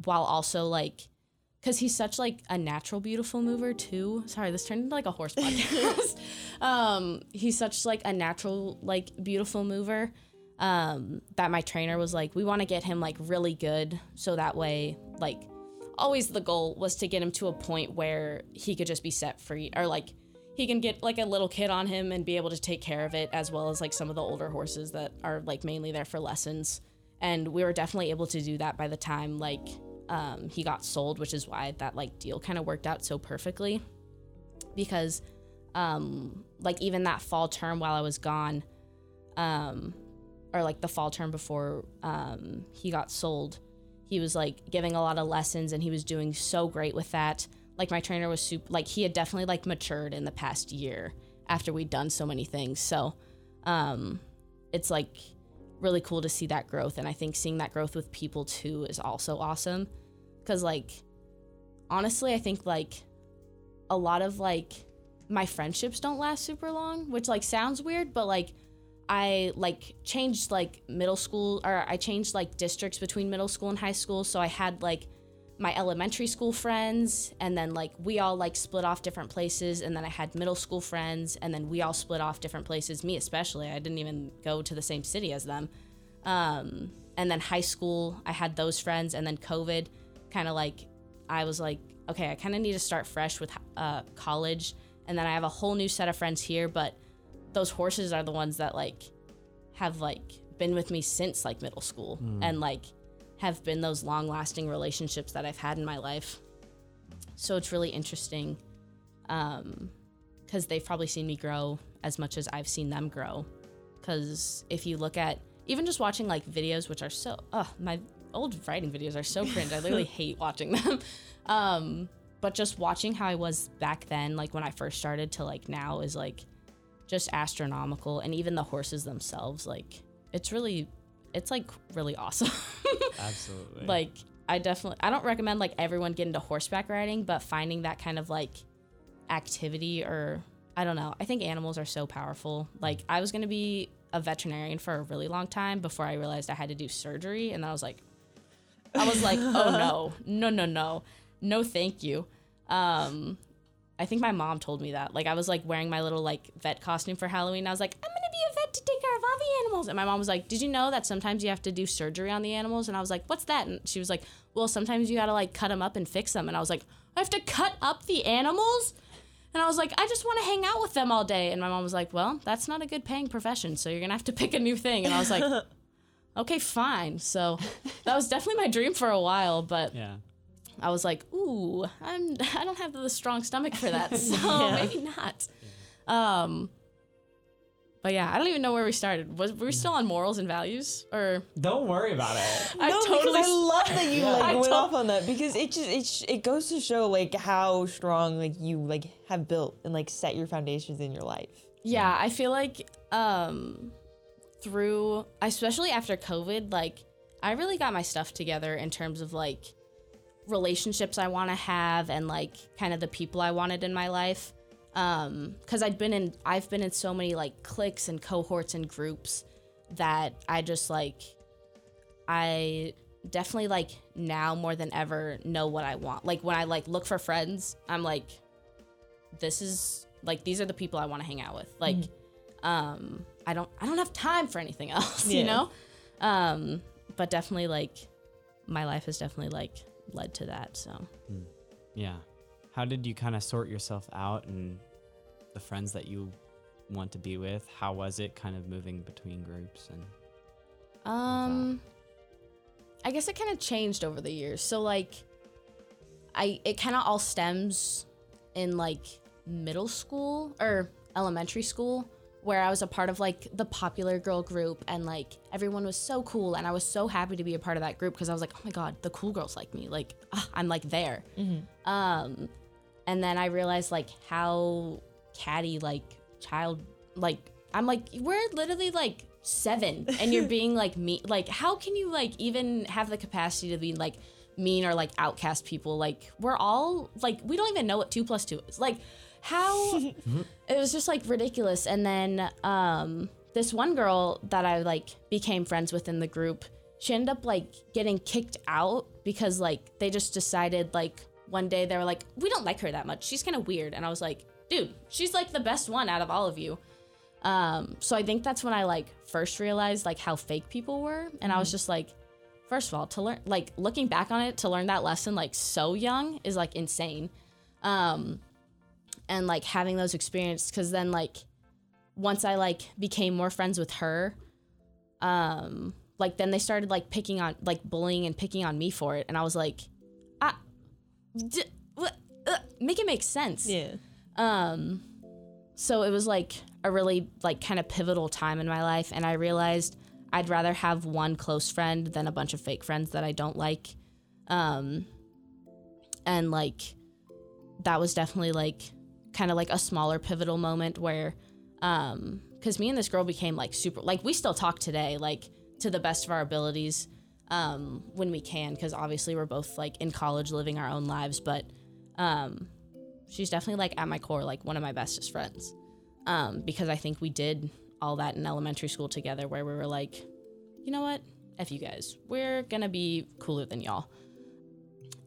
while also like, because he's such like a natural, beautiful mover too. Sorry, this turned into like a horse podcast. um, he's such like a natural, like beautiful mover. Um, that my trainer was like, we want to get him like really good, so that way, like, always the goal was to get him to a point where he could just be set free, or like he can get like a little kid on him and be able to take care of it as well as like some of the older horses that are like mainly there for lessons. And we were definitely able to do that by the time like um, he got sold which is why that like deal kind of worked out so perfectly. Because um, like even that fall term while i was gone um, or like the fall term before um, he got sold he was like giving a lot of lessons and he was doing so great with that. Like my trainer was super like he had definitely like matured in the past year after we'd done so many things. So um it's like really cool to see that growth. And i think seeing that growth with people too is also awesome. Because like honestly i think like a lot of like my friendships don't last super long which like sounds weird but like I like changed like middle school or I changed like districts between middle school and high school. So I had like my elementary school friends and then like we all like split off different places and then I had middle school friends and then we all split off different places, me especially. I didn't even go to the same city as them. Um, and then high school, I had those friends and then COVID kind of like I was like, okay, I kind of need to start fresh with uh, college and then I have a whole new set of friends here, but those horses are the ones that like have like been with me since like middle school and like have been those long lasting relationships that I've had in my life. So it's really interesting um cuz they've probably seen me grow as much as I've seen them grow. Cuz if you look at even just watching like videos which are so oh my old writing videos are so cringe. I literally hate watching them. Um but just watching how I was back then like when I first started to like now is like just astronomical and even the horses themselves like it's really it's like really awesome. Absolutely. like i definitely i don't recommend like everyone get into horseback riding but finding that kind of like activity or i don't know i think animals are so powerful. Like i was going to be a veterinarian for a really long time before i realized i had to do surgery and i was like i was like oh no no no no no thank you. Um I think my mom told me that. Like I was like wearing my little like vet costume for Halloween. I was like, I'm gonna be a vet to take care of all the animals. And my mom was like, Did you know that sometimes you have to do surgery on the animals? And I was like, What's that? And she was like, Well, sometimes you gotta like cut them up and fix them. And I was like, I have to cut up the animals. And I was like, I just want to hang out with them all day. And my mom was like, Well, that's not a good paying profession, so you're gonna have to pick a new thing. And I was like, Okay, fine. So that was definitely my dream for a while, but yeah. I was like, ooh, I'm I don't have the strong stomach for that, so Yeah. maybe not. Um, but yeah, I don't even know where we started. Was were we still on morals and values, or Don't worry about it. I no, totally because I love that you like I went to- off on that because it just it sh- it goes to show like how strong like you like have built and like set your foundations in your life. yeah, I feel like um, through especially after COVID, like I really got my stuff together in terms of like relationships I want to have and like kind of the people I wanted in my life. Um, cause I'd been in, I've been in so many like cliques and cohorts and groups that I just like, I definitely like now more than ever know what I want. Like when I like look for friends, I'm like, this is like these are the people I want to hang out with. Like, um, I don't, I don't have time for anything else, you know. Um, but definitely like my life has definitely like led to that. So Yeah. How did you kind of sort yourself out and the friends that you want to be with? How was it kind of moving between groups and Um, I guess it kind of changed over the years. So like, I it kind of all stems in like middle school or elementary school where I was a part of like the popular girl group and like everyone was so cool and I was so happy to be a part of that group because I was like, oh my god, the cool girls like me, like ah, I'm like there. Um, and then I realized like how catty like child like I'm like we're literally like seven and you're being like me like how can you like even have the capacity to be like mean or like outcast people? Like we're all like we don't even know what two plus two is. Like how it was just like ridiculous. And then um this one girl that i like became friends with in the group she ended up like getting kicked out because like they just decided like one day they were like we don't like her that much. She's kind of weird. And i was like dude she's like the best one out of all of you. Um so i think that's when i like first realized like how fake people were. And i was just like first of all to learn like looking back on it to learn that lesson like so young is like insane. Um and like having those experiences because then like once i like became more friends with her um like then they started like picking on like bullying and picking on me for it. And i was like ah d- what, uh, make it make sense. Yeah. um so it was like a really like kind of pivotal time in my life. And i realized i'd rather have one close friend than a bunch of fake friends that i don't like. Um and like that was definitely like kind of like a smaller pivotal moment where um because me and this girl became like super like we still talk today like to the best of our abilities um when we can because obviously we're both like in college living our own lives but um she's definitely like at my core like one of my bestest friends. Um because i think we did all that in elementary school together where we were like you know what? F you guys. We're gonna be cooler than y'all.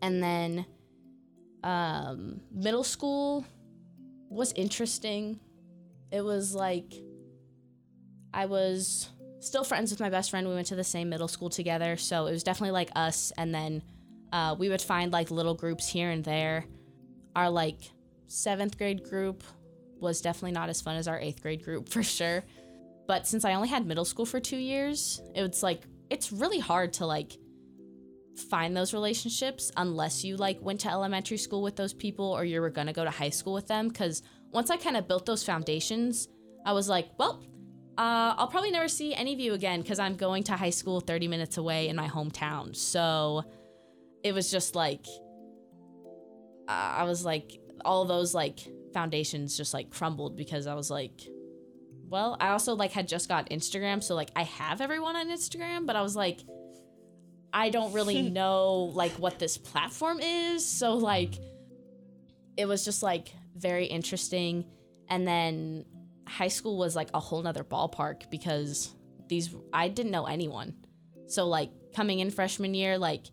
And then um middle school was interesting it was like i was still friends with my best friend. We went to the same middle school together so it was definitely like us. And then uh, we would find like little groups here and there. Our like seventh grade group was definitely not as fun as our eighth grade group for sure. But since I only had middle school for two years, it was like it's really hard to like find those relationships unless you like went to elementary school with those people or you were gonna go to high school with them. Because once I kind of built those foundations, I was like, well, uh, I'll probably never see any of you again because I'm going to high school 30 minutes away in my hometown. So it was just like uh, I was like all those like foundations just like crumbled because I was like well, I also like had just got Instagram, so like I have everyone on Instagram, but I was like I don't really know like what this platform is, so like it was just like very interesting and then high school was like a whole nother ballpark because these I didn't know anyone. So like coming in freshman year, like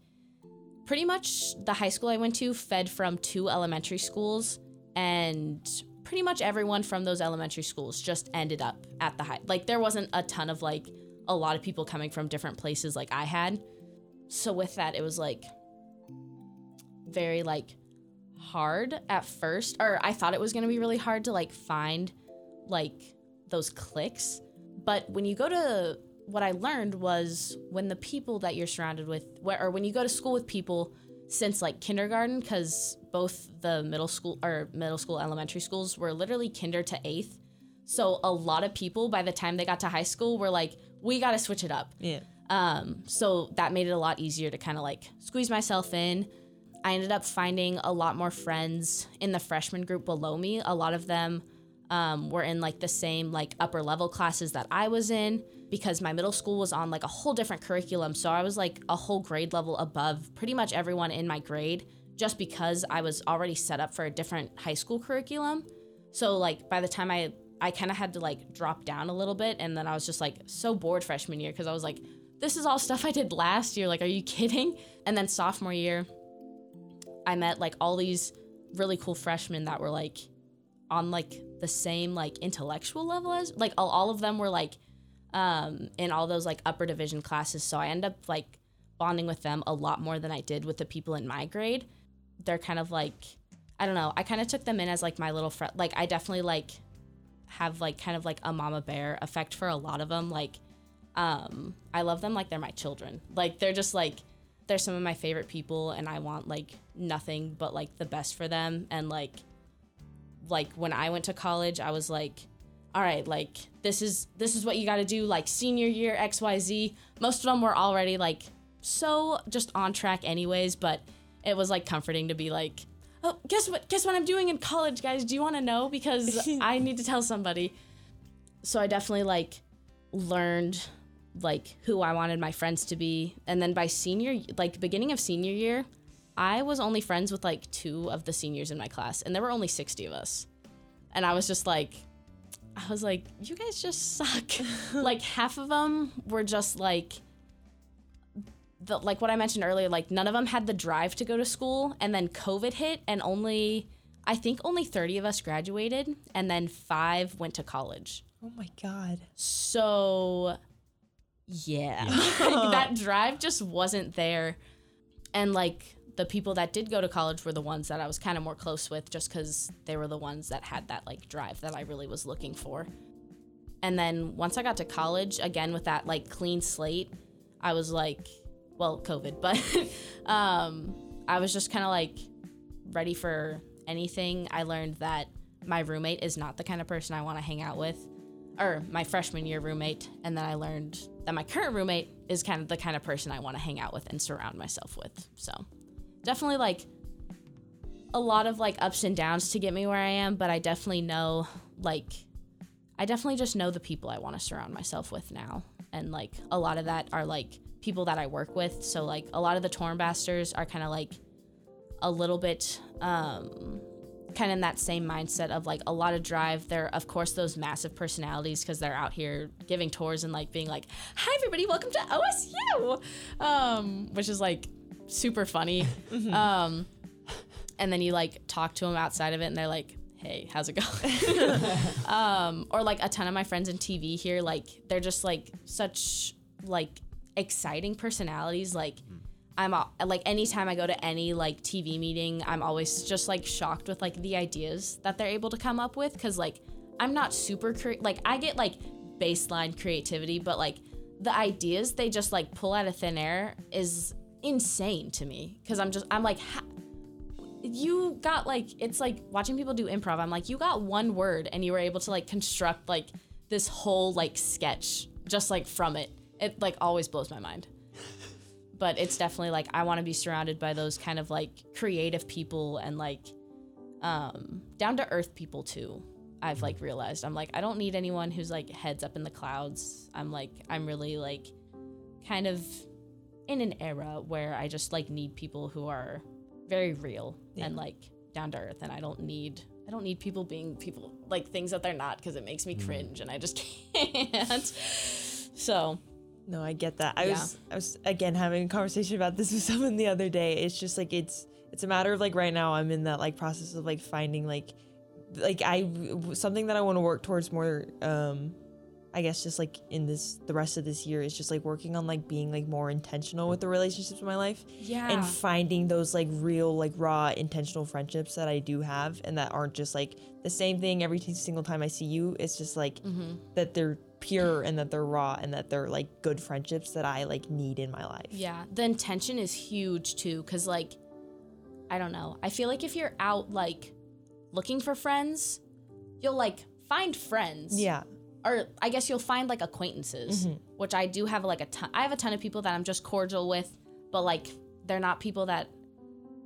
pretty much the high school I went to fed from two elementary schools and pretty much everyone from those elementary schools just ended up at the high like there wasn't a ton of like a lot of people coming from different places like I had. So with that it was like very like hard at first or I thought it was going to be really hard to like find like those cliques. But when you go to what I learned was when the people that you're surrounded with, or when you go to school with people since like kindergarten, because both the middle school or middle school, elementary schools were literally kinder to eighth. So a lot of people by the time they got to high school were like, we got to switch it up. Yeah. Um, so that made it a lot easier to kind of like squeeze myself in. I ended up finding a lot more friends in the freshman group below me. A lot of them um, were in like the same like upper level classes that I was in because my middle school was on like a whole different curriculum. So I was like a whole grade level above pretty much everyone in my grade just because I was already set up for a different high school curriculum. So like by the time I I kind of had to like drop down a little bit and then I was just like so bored freshman year because I was like this is all stuff I did last year. Like are you kidding? And then sophomore year I met like all these really cool freshmen that were like on like the same like intellectual level as like all, all of them were like um in all those like upper division classes so i end up like bonding with them a lot more than i did with the people in my grade they're kind of like i don't know i kind of took them in as like my little friend like i definitely like have like kind of like a mama bear effect for a lot of them. Like, um, I love them like they're my children. Like they're just like they're some of my favorite people, and I want like nothing but like the best for them. And like, like when I went to college, I was like, all right, like this is this is what you got to do. Like senior year X Y Z. Most of them were already like so just on track anyways, but it was like comforting to be like oh, guess what? Guess what I'm doing in college, guys? Do you want to know? Because I need to tell somebody. So I definitely like learned like who I wanted my friends to be, and then by senior, like beginning of senior year, I was only friends with like two of the seniors in my class, and there were only sixty of us, and I was just like. I was like, you guys just suck. like half of them were just like the like what I mentioned earlier, like none of them had the drive to go to school, and then COVID hit, and only I think only thirty of us graduated, and then five went to college. Oh my god. So, yeah, that drive just wasn't there, and like the people that did go to college were the ones that I was kind of more close with, just because they were the ones that had that like drive that I really was looking for. And then once I got to college, again with that like clean slate, I was like, well, COVID, but um, I was just kind of like ready for anything. I learned that my roommate is not the kind of person I want to hang out with, or my freshman year roommate. And then I learned that my current roommate is kind of the kind of person I want to hang out with and surround myself with. So definitely like a lot of like ups and downs to get me where I am, but I definitely know like I definitely just know the people I want to surround myself with now. And like a lot of that are like people that I work with. So like a lot of the Tornbasters are kind of like a little bit um kind of in that same mindset of like a lot of drive. They're of course those massive personalities because they're out here giving tours and like being like, "Hi everybody, welcome to OSU," um, which is like super funny. um, and then you like talk to them outside of it, and they're like, "Hey, how's it going?" um, or like a ton of my friends in TV here, like they're just like such like exciting personalities. Like I'm like anytime I go to any like TV meeting, I'm always just like shocked with like the ideas that they're able to come up with because like I'm not super cre- like I get like baseline creativity, but like the ideas they just like pull out of thin air is insane to me because I'm just I'm like. Ha- you got like it's like watching people do improv i'm like you got one word and you were able to like construct like this whole like sketch just like from it it like always blows my mind but it's definitely like i want to be surrounded by those kind of like creative people and like um down to earth people too i've like realized. I'm like i don't need anyone who's like heads up in the clouds. I'm like i'm really like kind of in an era where i just like need people who are very real and like down to earth and i don't need i don't need people being people like things that they're not because it makes me cringe and i just can't. So No, I get that. I Yeah. was I was again having a conversation about this with someone the other day. It's just like it's it's a matter of like right now I'm in that like process of like finding like like I something that I want to work towards more um I guess just like in this the rest of this year is just like working on like being like more intentional with the relationships in my life yeah and finding those like real like raw intentional friendships that I do have and that aren't just like the same thing every single time I see you it's just like that they're pure and that they're raw and that they're like good friendships that I like need in my life. Yeah, the intention is huge too, because like, I don't know. I feel like if you're out like looking for friends, you'll like find friends. Yeah. Or I guess you'll find like acquaintances, Mm-hmm. which I do have like a ton. I have a ton of people that I'm just cordial with, but like they're not people that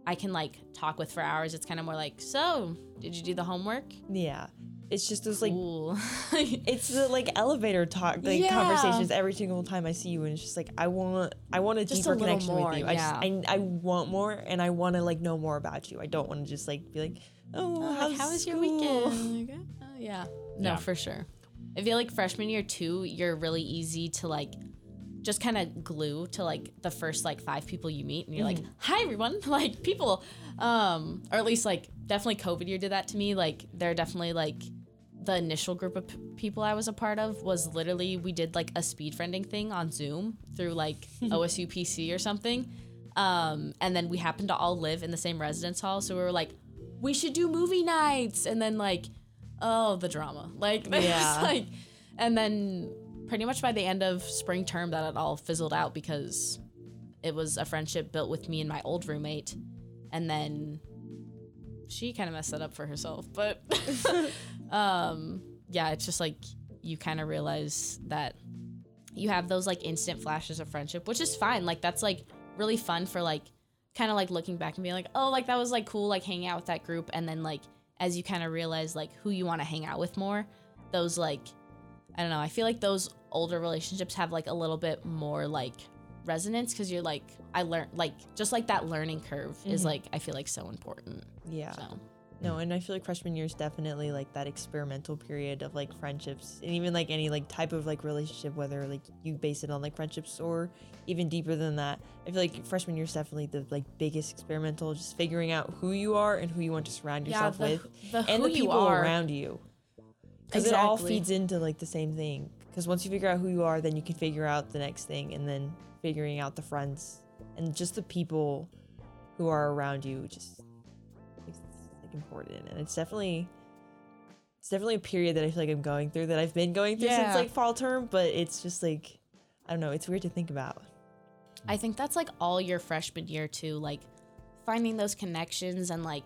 I can like talk with for hours. It's kind of more like, so did you do the homework? Yeah. It's just those like Ooh. it's the like elevator talk like Yeah. conversations every single time I see you and it's just like I want I want a Just deeper little connection more, with you. I just. I, I want more and I want to like know more about you. I don't want to just like be like, "Oh, Like, how's how was your weekend? Like, oh, yeah. No, Yeah. for sure. I feel like freshman year too, you're really easy to like just kind of glue to like the first like five people you meet and you're like, hi everyone. Like people, um, or at least like definitely COVID year did that to me. Like they're definitely like the initial group of p- people I was a part of was literally we did like a speed friending thing on Zoom through like OSU PC or something. Um, and then we happened to all live in the same residence hall, so we were like, we should do movie nights. And then like oh, the drama. Like, Yeah. like, and then pretty much by the end of spring term, that it all fizzled out because it was a friendship built with me and my old roommate, and then she kind of messed that up for herself. But um, yeah, it's just like you kind of realize that you have those like instant flashes of friendship, which is fine. Like that's like really fun for like kind of like looking back and being like, oh, like that was like cool, like hanging out with that group. And then like as you kind of realize like who you want to hang out with more, those like I don't know, I feel like those older relationships have like a little bit more like resonance because you're like I learned like just like that learning curve is Mhm. like I feel like so important. Yeah. So No, and I feel like freshman year is definitely like that experimental period of like friendships and even like any like type of like relationship, whether like you base it on like friendships or even deeper than that. I feel like freshman year is definitely the like biggest experimental, just figuring out who you are and who you want to surround yourself the, with the and the people around you. Because it all feeds into like the same thing. Because once you figure out who you are, then you can figure out the next thing, and then figuring out the friends and just the people who are around you. Just it's like important, and it's definitely it's definitely a period that I feel like I'm going through that I've been going through Yeah. since like fall term. But it's just like I don't know. It's weird to think about. I think that's like all your freshman year too, like finding those connections and like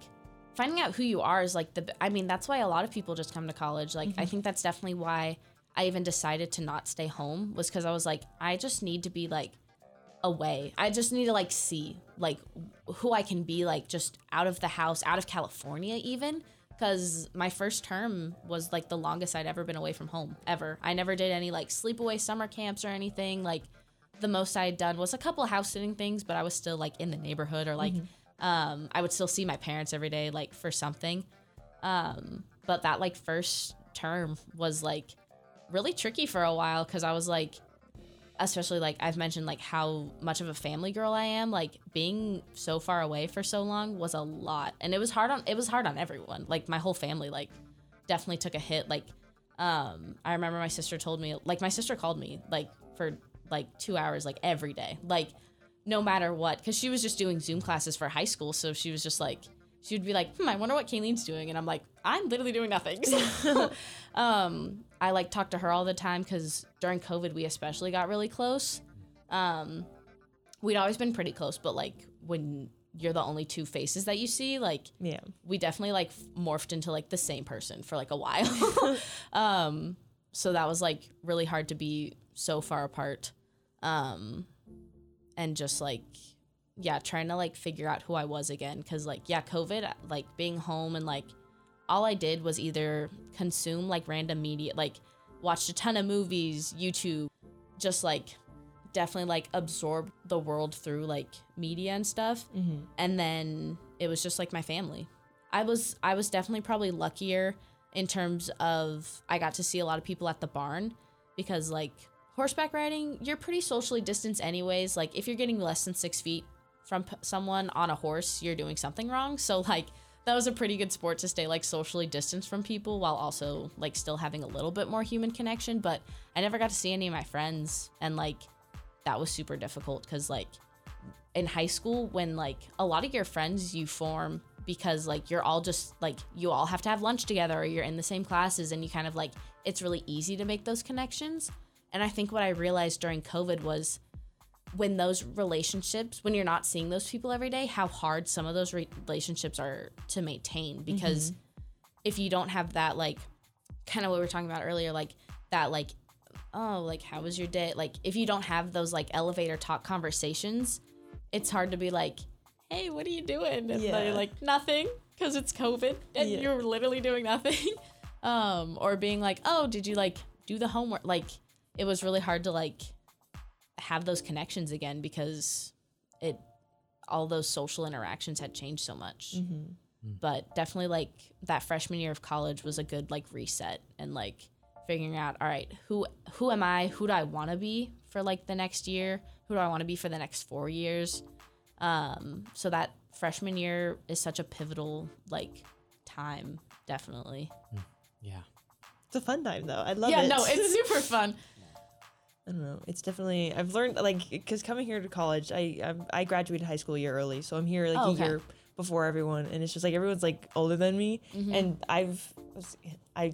finding out who you are is like the I mean that's why a lot of people just come to college. Like I mm-hmm. think that's definitely why I even decided to not stay home was cuz I was like I just need to be like away. I just need to like see like who I can be like just out of the house, out of California even cuz my first term was like the longest I'd ever been away from home ever. I never did any like sleepaway summer camps or anything like the most I had done was a couple of house sitting things, but I was still like in the neighborhood or like um, I would still see my parents every day like for something. Um, but that like first term was like really tricky for a while because I was like, especially like I've mentioned like how much of a family girl I am. Like being so far away for so long was a lot, and it was hard on it was hard on everyone. Like my whole family like definitely took a hit. Like um, I remember my sister told me like my sister called me like for like two hours like every day like no matter what because she was just doing zoom classes for high school so she was just like she would be like hmm i wonder what Kaylene's doing and i'm like i'm literally doing nothing so um i like talk to her all the time because during covid we especially got really close um we'd always been pretty close but like when you're the only two faces that you see like Yeah. we definitely like morphed into like the same person for like a while. um, so that was like really hard to be so far apart. Um, and just like, yeah, trying to like figure out who I was again. Cause like, yeah, COVID, like being home and like all I did was either consume like random media, like watched a ton of movies, YouTube, just like definitely like absorb the world through like media and stuff Mm-hmm. and then it was just like my family. I was I was definitely probably luckier in terms of I got to see a lot of people at the barn because like horseback riding, you're pretty socially distanced anyways. Like if you're getting less than six feet from p- someone on a horse, you're doing something wrong. So like that was a pretty good sport to stay like socially distanced from people while also like still having a little bit more human connection. But I never got to see any of my friends and like that was super difficult because like in high school when like a lot of your friends you form because like you're all just like you all have to have lunch together or you're in the same classes and you kind of like it's really easy to make those connections and i think what i realized during covid was when those relationships when you're not seeing those people every day how hard some of those re- relationships are to maintain because if you don't have that like kind of what we were talking about earlier like that like oh like how was your day? Like if you don't have those like elevator talk conversations it's hard to be like hey what are you doing? And Yeah. they're like nothing because it's covid and Yeah. you're literally doing nothing. Um or being like oh did you like do the homework? Like it was really hard to like have those connections again because it all those social interactions had changed so much Mm-hmm. but definitely like that freshman year of college was a good like reset and like figuring out all right who who am i who do i want to be for like the next year who do i want to be for the next four years um so that freshman year is such a pivotal like time definitely Yeah. It's a fun time though. I love yeah it. Yeah, no it's super fun I don't know. It's definitely I've learned like because coming here to college, I I'm, I graduated high school a year early, so I'm here like Oh, a okay. year before everyone, and it's just like everyone's like older than me, and I've I.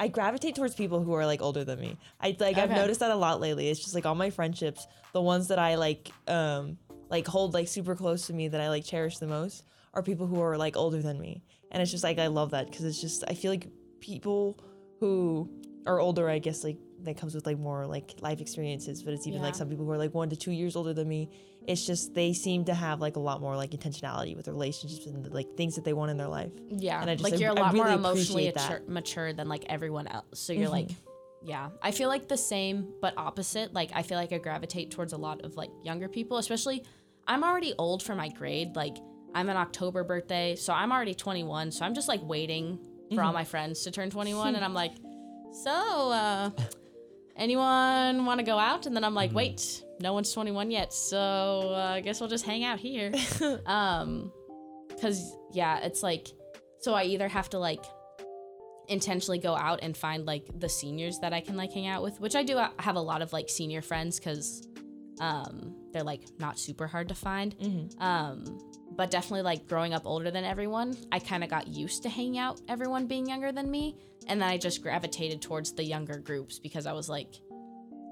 I gravitate towards people who are like older than me. I like I've noticed that a lot lately. It's just like all my friendships, the ones that I like um like hold like super close to me that I like cherish the most are people who are like older than me. And it's just like I love that because it's just I feel like people who are older, I guess like that comes with like more like life experiences, but it's even like some people who are like one to two years older than me. It's just they seem to have like a lot more like intentionality with relationships and like things that they want in their life. Yeah, And I just- like I- you're a lot more really emotionally appreciate that. mature, mature than like everyone else. So you're like, yeah, I feel like the same but opposite. Like I feel like I gravitate towards a lot of like younger people, especially. I'm already old for my grade. Like I'm an October birthday, so I'm already 21. So I'm just like waiting for all my friends to turn 21, and I'm like, so uh, anyone want to go out? And then I'm like, wait, no one's 21 yet, so uh, I guess we'll just hang out here. um, because yeah, it's like, so I either have to like intentionally go out and find like the seniors that I can like hang out with, which I do ha- have a lot of like senior friends because um they're like not super hard to find. Um, but definitely like growing up older than everyone, I kind of got used to hanging out everyone being younger than me, and then I just gravitated towards the younger groups because I was like.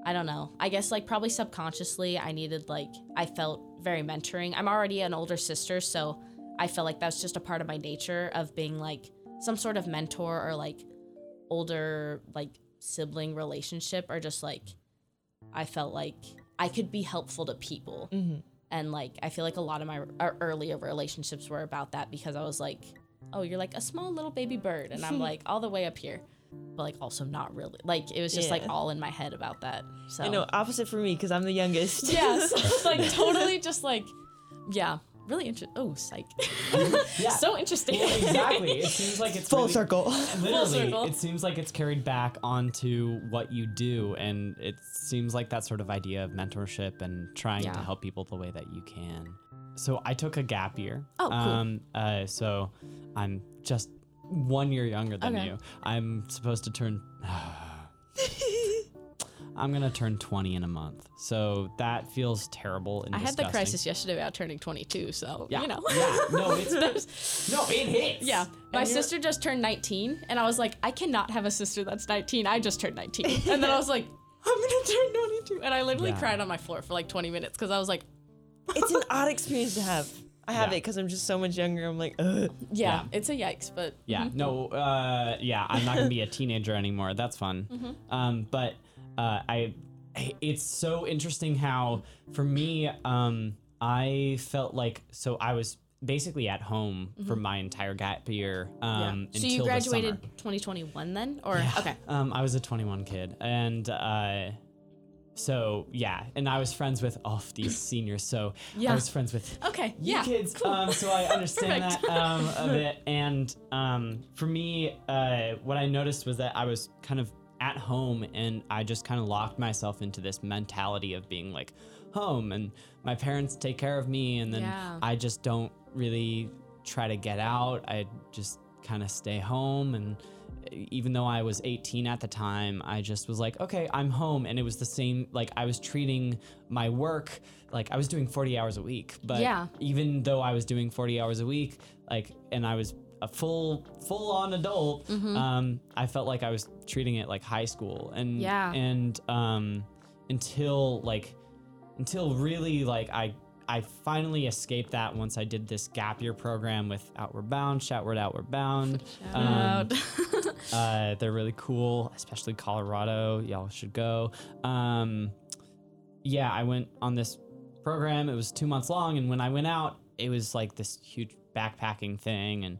I don't know. I guess like probably subconsciously I needed like I felt very mentoring. I'm already an older sister, so I felt like that's just a part of my nature of being like some sort of mentor or like older like sibling relationship or just like I felt like I could be helpful to people. Mm-hmm. And like I feel like a lot of my uh, earlier relationships were about that because I was like, "Oh, you're like a small little baby bird." And I'm like all the way up here. But like also not really. Like it was just like all in my head about that. So You know, opposite for me because I'm the youngest. Yes. like totally just like yeah, really interesting. Oh, psych. Yeah. so interesting. Well, exactly. It seems like it's Full really- circle. Literally, circle. it seems like it's carried back onto what you do, and it seems like that sort of idea of mentorship and trying to help people the way that you can. So I took a gap year. Oh, cool. Um, uh, so I'm just one year younger than Okay. you. I'm supposed to turn. I'm gonna turn 20 in a month, so that feels terrible and I had the crisis yesterday about turning 22, so Yeah, you know. yeah, no, it's no, it hits. Yeah, my And you're- sister just turned 19, and I was like, I cannot have a sister that's 19. I just turned 19, and then I was like, I'm gonna turn 22, and I literally Yeah. cried on my floor for like 20 minutes because I was like, it's an odd experience to have. I have Yeah. it because I'm just so much younger. I'm like, ugh. yeah, Yeah. it's a yikes, but Yeah, no, uh, yeah, I'm not gonna be a teenager anymore. That's fun. Um, but uh, I, it's so interesting how for me, um, I felt like so I was basically at home for my entire gap year. Um, so until you graduated summer. 2021 then, or okay, Um, I was a 21 kid, and uh, so yeah, and I was friends with all of these seniors. So Yeah. I was friends with okay, you yeah, kids. cool. Um, so I understand that um, a bit. And um, for me, uh, what I noticed was that I was kind of at home and I just kind of locked myself into this mentality of being like home and my parents take care of me. And then Yeah. I just don't really try to get out. I just kind of stay home and even though I was 18 at the time, I just was like, okay, I'm home. And it was the same, like, I was treating my work like I was doing 40 hours a week. But Yeah. even though I was doing 40 hours a week, like, and I was a full, full on adult, Mm-hmm. um, I felt like I was treating it like high school. And, Yeah. and, um, until like, until really like I, I finally escaped that once I did this gap year program with Outward Bound, Shoutward Outward Bound. Um, Out. uh, they're really cool, especially Colorado. Y'all should go. Um, yeah, I went on this program. It was two months long, and when I went out, it was like this huge backpacking thing, and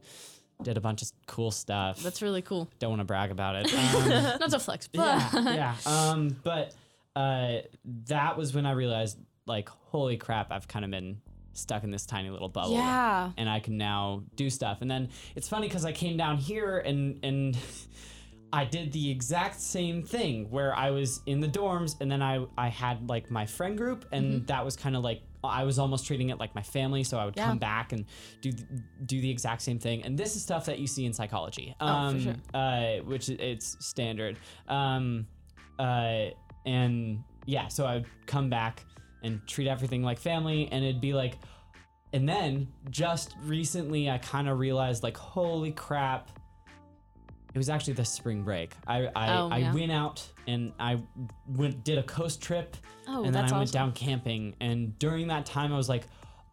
did a bunch of cool stuff. That's really cool. Don't want to brag about it. Um, Not to flex, but yeah, yeah. Um, but uh, that was when I realized, like, holy crap, I've kind of been stuck in this tiny little bubble yeah. and I can now do stuff. And then it's funny because I came down here and and I did the exact same thing where I was in the dorms and then I I had like my friend group and that was kind of like I was almost treating it like my family, so I would Yeah. come back and do do the exact same thing. And this is stuff that you see in psychology, for um, sure. uh, which it's standard. Um, uh, and yeah, so I would come back and treat everything like family, and it'd be like, and then just recently, I kind of realized like, holy crap. It was actually the spring break. I I, Oh, I yeah. went out and I went did a coast trip, Oh, and then I went awesome. down camping. And during that time, I was like,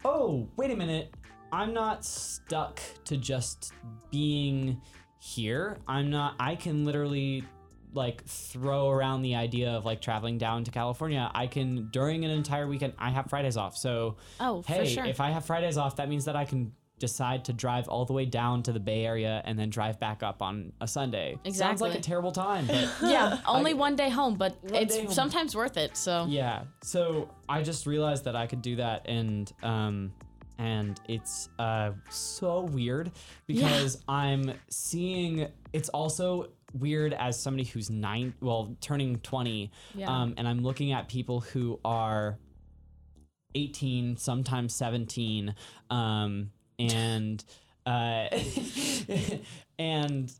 oh, wait a minute. I'm not stuck to just being here. I'm not, I can literally like throw around the idea of like traveling down to California. I can, during an entire weekend, I have Fridays off. So, Oh, for hey, sure. if I have Fridays off, that means that I can decide to drive all the way down to the Bay Area and then drive back up on a Sunday. Sounds like a terrible time, but yeah, only one day home, but it's home. sometimes worth it. So yeah so i just realized that i could do that and um and it's uh so weird because i'm seeing it's also weird as somebody who's nine well turning 20 Yeah. um and i'm looking at people who are 18 sometimes 17 um and uh and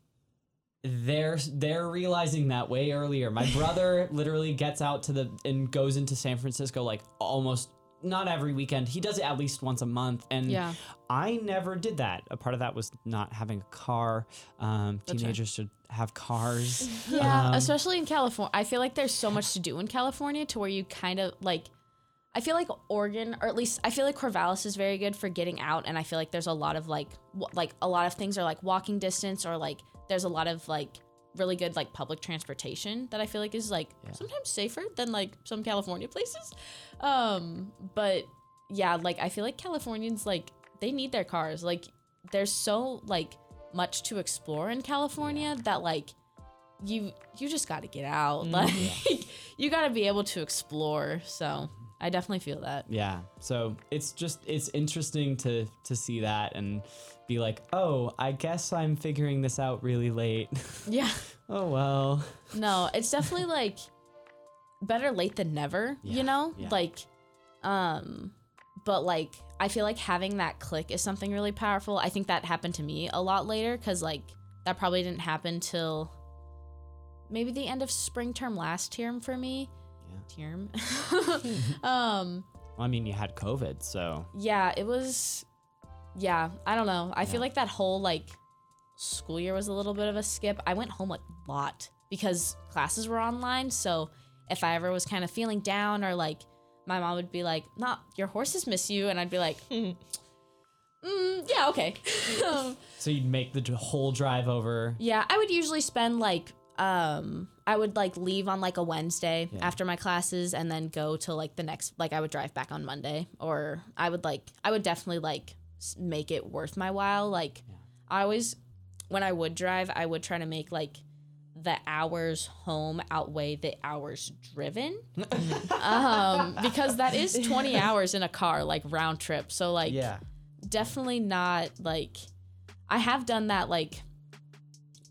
they're they're realizing that way earlier. My brother literally gets out to the and goes into San Francisco like almost not every weekend. He does it at least once a month, and Yeah. I never did that. A part of that was not having a car. Um, right. teenagers should have cars. Yeah, Um, especially in California. I feel like there's so much to do in California to where you kind of like. I feel like Oregon, or at least I feel like Corvallis is very good for getting out, and I feel like there's a lot of like, w- like a lot of things are like walking distance, or like there's a lot of like really good like public transportation that I feel like is like sometimes safer than like some California places. Um, but yeah, like I feel like Californians like they need their cars. Like there's so like much to explore in California that like you you just got to get out. Like you got to be able to explore. So I definitely feel that. Yeah. So it's just it's interesting to to see that and be like, oh, I guess I'm figuring this out really late. Yeah. oh well. No, it's definitely like better late than never, Yeah, you know? yeah. Like um but like I feel like having that click is something really powerful. I think that happened to me a lot later cuz like that probably didn't happen till maybe the end of spring term last term for me. Yeah. Term. um Well, I mean, you had COVID, so yeah, it was yeah, I don't know. I feel like that whole like school year was a little bit of a skip. I went home a lot because classes were online, so if I ever was kind of feeling down or like my mom would be like, "Not your horses miss you." And I'd be like, mm, "Yeah, okay." Um, so you'd make the whole drive over. yeah, I would usually spend like um I would like leave on like a Wednesday Yeah. after my classes and then go to like the next like I would drive back on Monday or I would like I would definitely like make it worth my while like I always when I would drive I would try to make like the hours home outweigh the hours driven um because that is 20 hours in a car like round trip so like yeah. definitely not like I have done that like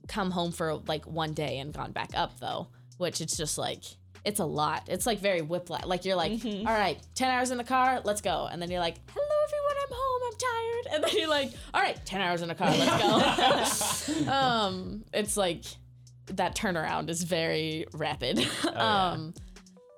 come home for like one day and gone back up though, which it's just like it's a lot. It's like very whiplash. Like you're like, "All right, ten hours in the car, let's go, and then you're like, hello everyone, I'm home, I'm tired, and then you're like, all right, ten hours in the car, let's go. um, it's like that turnaround is very rapid. um,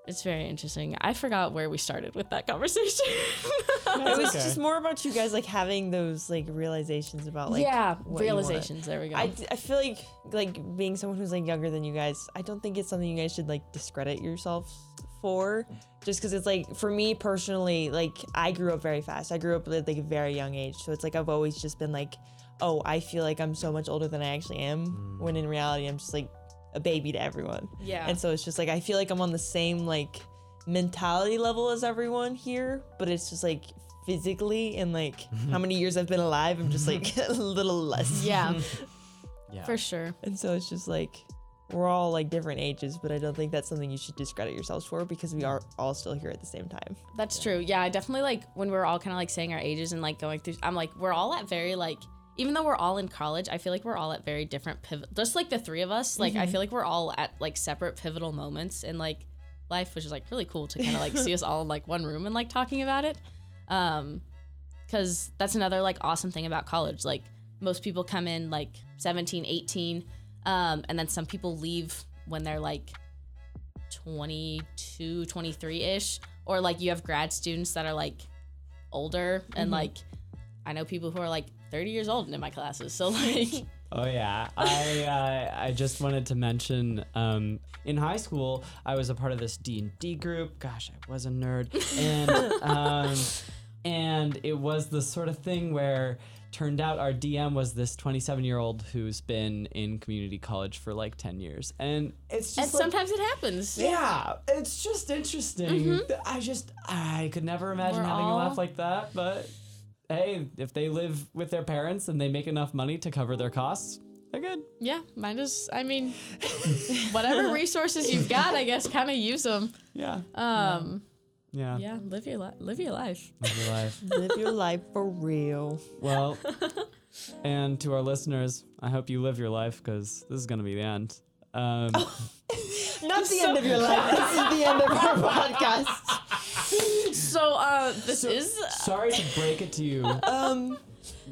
it's very interesting. I forgot where we started with that conversation. it was okay. just more about you guys like having those like realizations about like yeah, what you realizations. There we go. I, I feel like like being someone who's like younger than you guys i don't think it's something you guys should like discredit yourselves for just because it's like for me personally like i grew up very fast i grew up at like a very young age so it's like i've always just been like oh i feel like i'm so much older than i actually am mm. when in reality i'm just like a baby to everyone yeah. and so it's just like I feel like I'm on the same like mentality level as everyone here, but it's just like physically and like how many years I've been alive, I'm just like a little less. yeah, Yeah. for sure. And so it's just like we're all like different ages, but I don't think that's something you should discredit yourselves for because we are all still here at the same time. That's true. Yeah, I definitely like when we're all kind of like saying our ages and like going through. I'm like, we're all at very like, even though we're all in college, I feel like we're all at very different pivot. Just like the three of us, like I feel like we're all at like separate pivotal moments in like life, which is like really cool to kind of like see us all in like one room and like talking about it. Um, because that's another like awesome thing about college. Like most people come in like 17, 18, um, and then some people leave when they're like 22, 23 ish. Or like you have grad students that are like older and like I know people who are like 30 years old in my classes. So like Oh yeah, I uh, I just wanted to mention um, in high school I was a part of this D and D group. Gosh, I was a nerd, and um, and it was the sort of thing where turned out our DM was this 27 year old who's been in community college for like 10 years, and it's and just like, sometimes it happens. yeah, it's just interesting. I just I could never imagine We're having a laugh like that, but hey, if they live with their parents and they make enough money to cover their costs, they're good. Yeah, mine is I mean whatever resources you've got, I guess kind of use them. Yeah. Um Yeah. yeah, live your life. Live your life. Live your life. Live your life for real. Well, and to our listeners, I hope you live your life because this is going to be the end. Um, Not the end of your life. This is the end of our podcast. So uh this is sorry to break it to you. Um,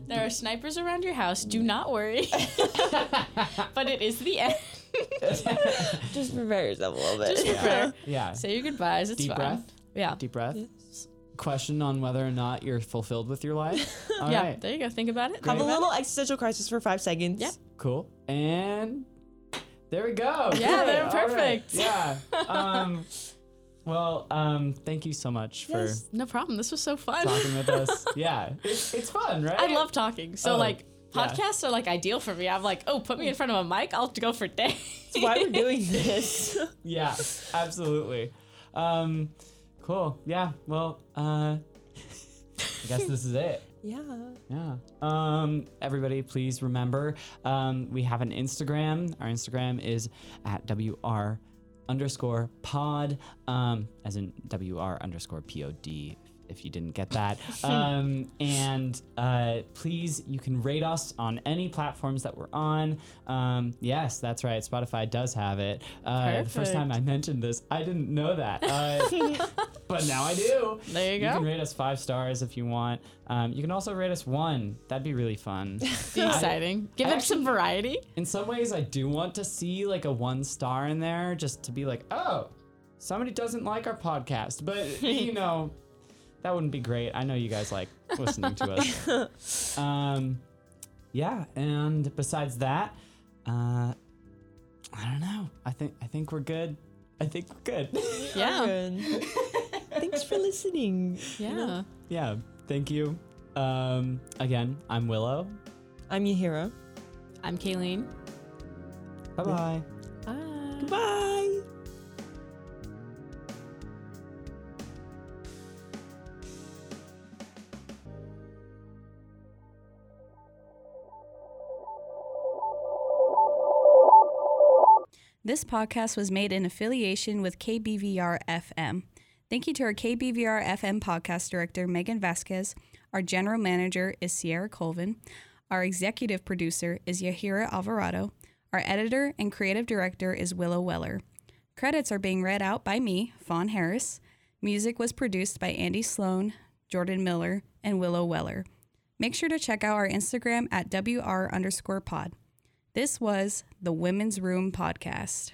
there are snipers around your house. Do not worry. but it is the end. just prepare yourself a little bit. Just prepare. Yeah. Say your goodbyes. It's Deep fine. breath. Yeah. Deep breath. Question on whether or not you're fulfilled with your life. All yeah. right. There you go. Think about it. Have Think a about little existential crisis for five seconds. Yep. Cool. And there we go. Yeah, Good. they're All right. perfect. Yeah. Um, well, um, thank you so much for Yes. it. No problem. This was so fun. talking with us. Yeah. It's, it's fun, right? I love talking. So Oh, like yeah. podcasts are like ideal for me. I'm like, oh, put me in front of a mic. I'll go for days. That's why we're doing this. Yeah, absolutely. Um, cool. Yeah. Well, uh, I guess this is it. yeah. Yeah. Um, everybody, please remember um, we have an Instagram. Our Instagram is at WR underscore pod, um, as in WR underscore POD. If you didn't get that, um, and uh, please, you can rate us on any platforms that we're on. Um, yes, that's right. Spotify does have it. Uh, the first time I mentioned this, I didn't know that, uh, but now I do. There you go. You can rate us five stars if you want. Um, you can also rate us one. That'd be really fun. Be exciting. Give I it some variety. In some ways, I do want to see like a one star in there just to be like, oh, somebody doesn't like our podcast. But, you know, that wouldn't be great. I know you guys like listening to us. Um, yeah. And besides that, uh, I don't know. I think I think we're good. I think we're good. Yeah. Good. Thanks for listening. Yeah. yeah. Thank you. Um, again, I'm Willow. I'm Yajirrah. I'm Kaylene. Bye bye. Bye. Bye. This podcast was made in affiliation with KBVR FM. Thank you to our KBVR FM podcast director, Megan Vasquez. Our general manager is Sierra Colvin. Our executive producer is Yajirrah Alvarado. Our editor and creative director is Willow Weller. Credits are being read out by me, Fawn Harris. Music was produced by Andy Sloan, Jordan Miller, and Willow Weller. Make sure to check out our Instagram at WR underscore pod. This was the Women's Room Podcast.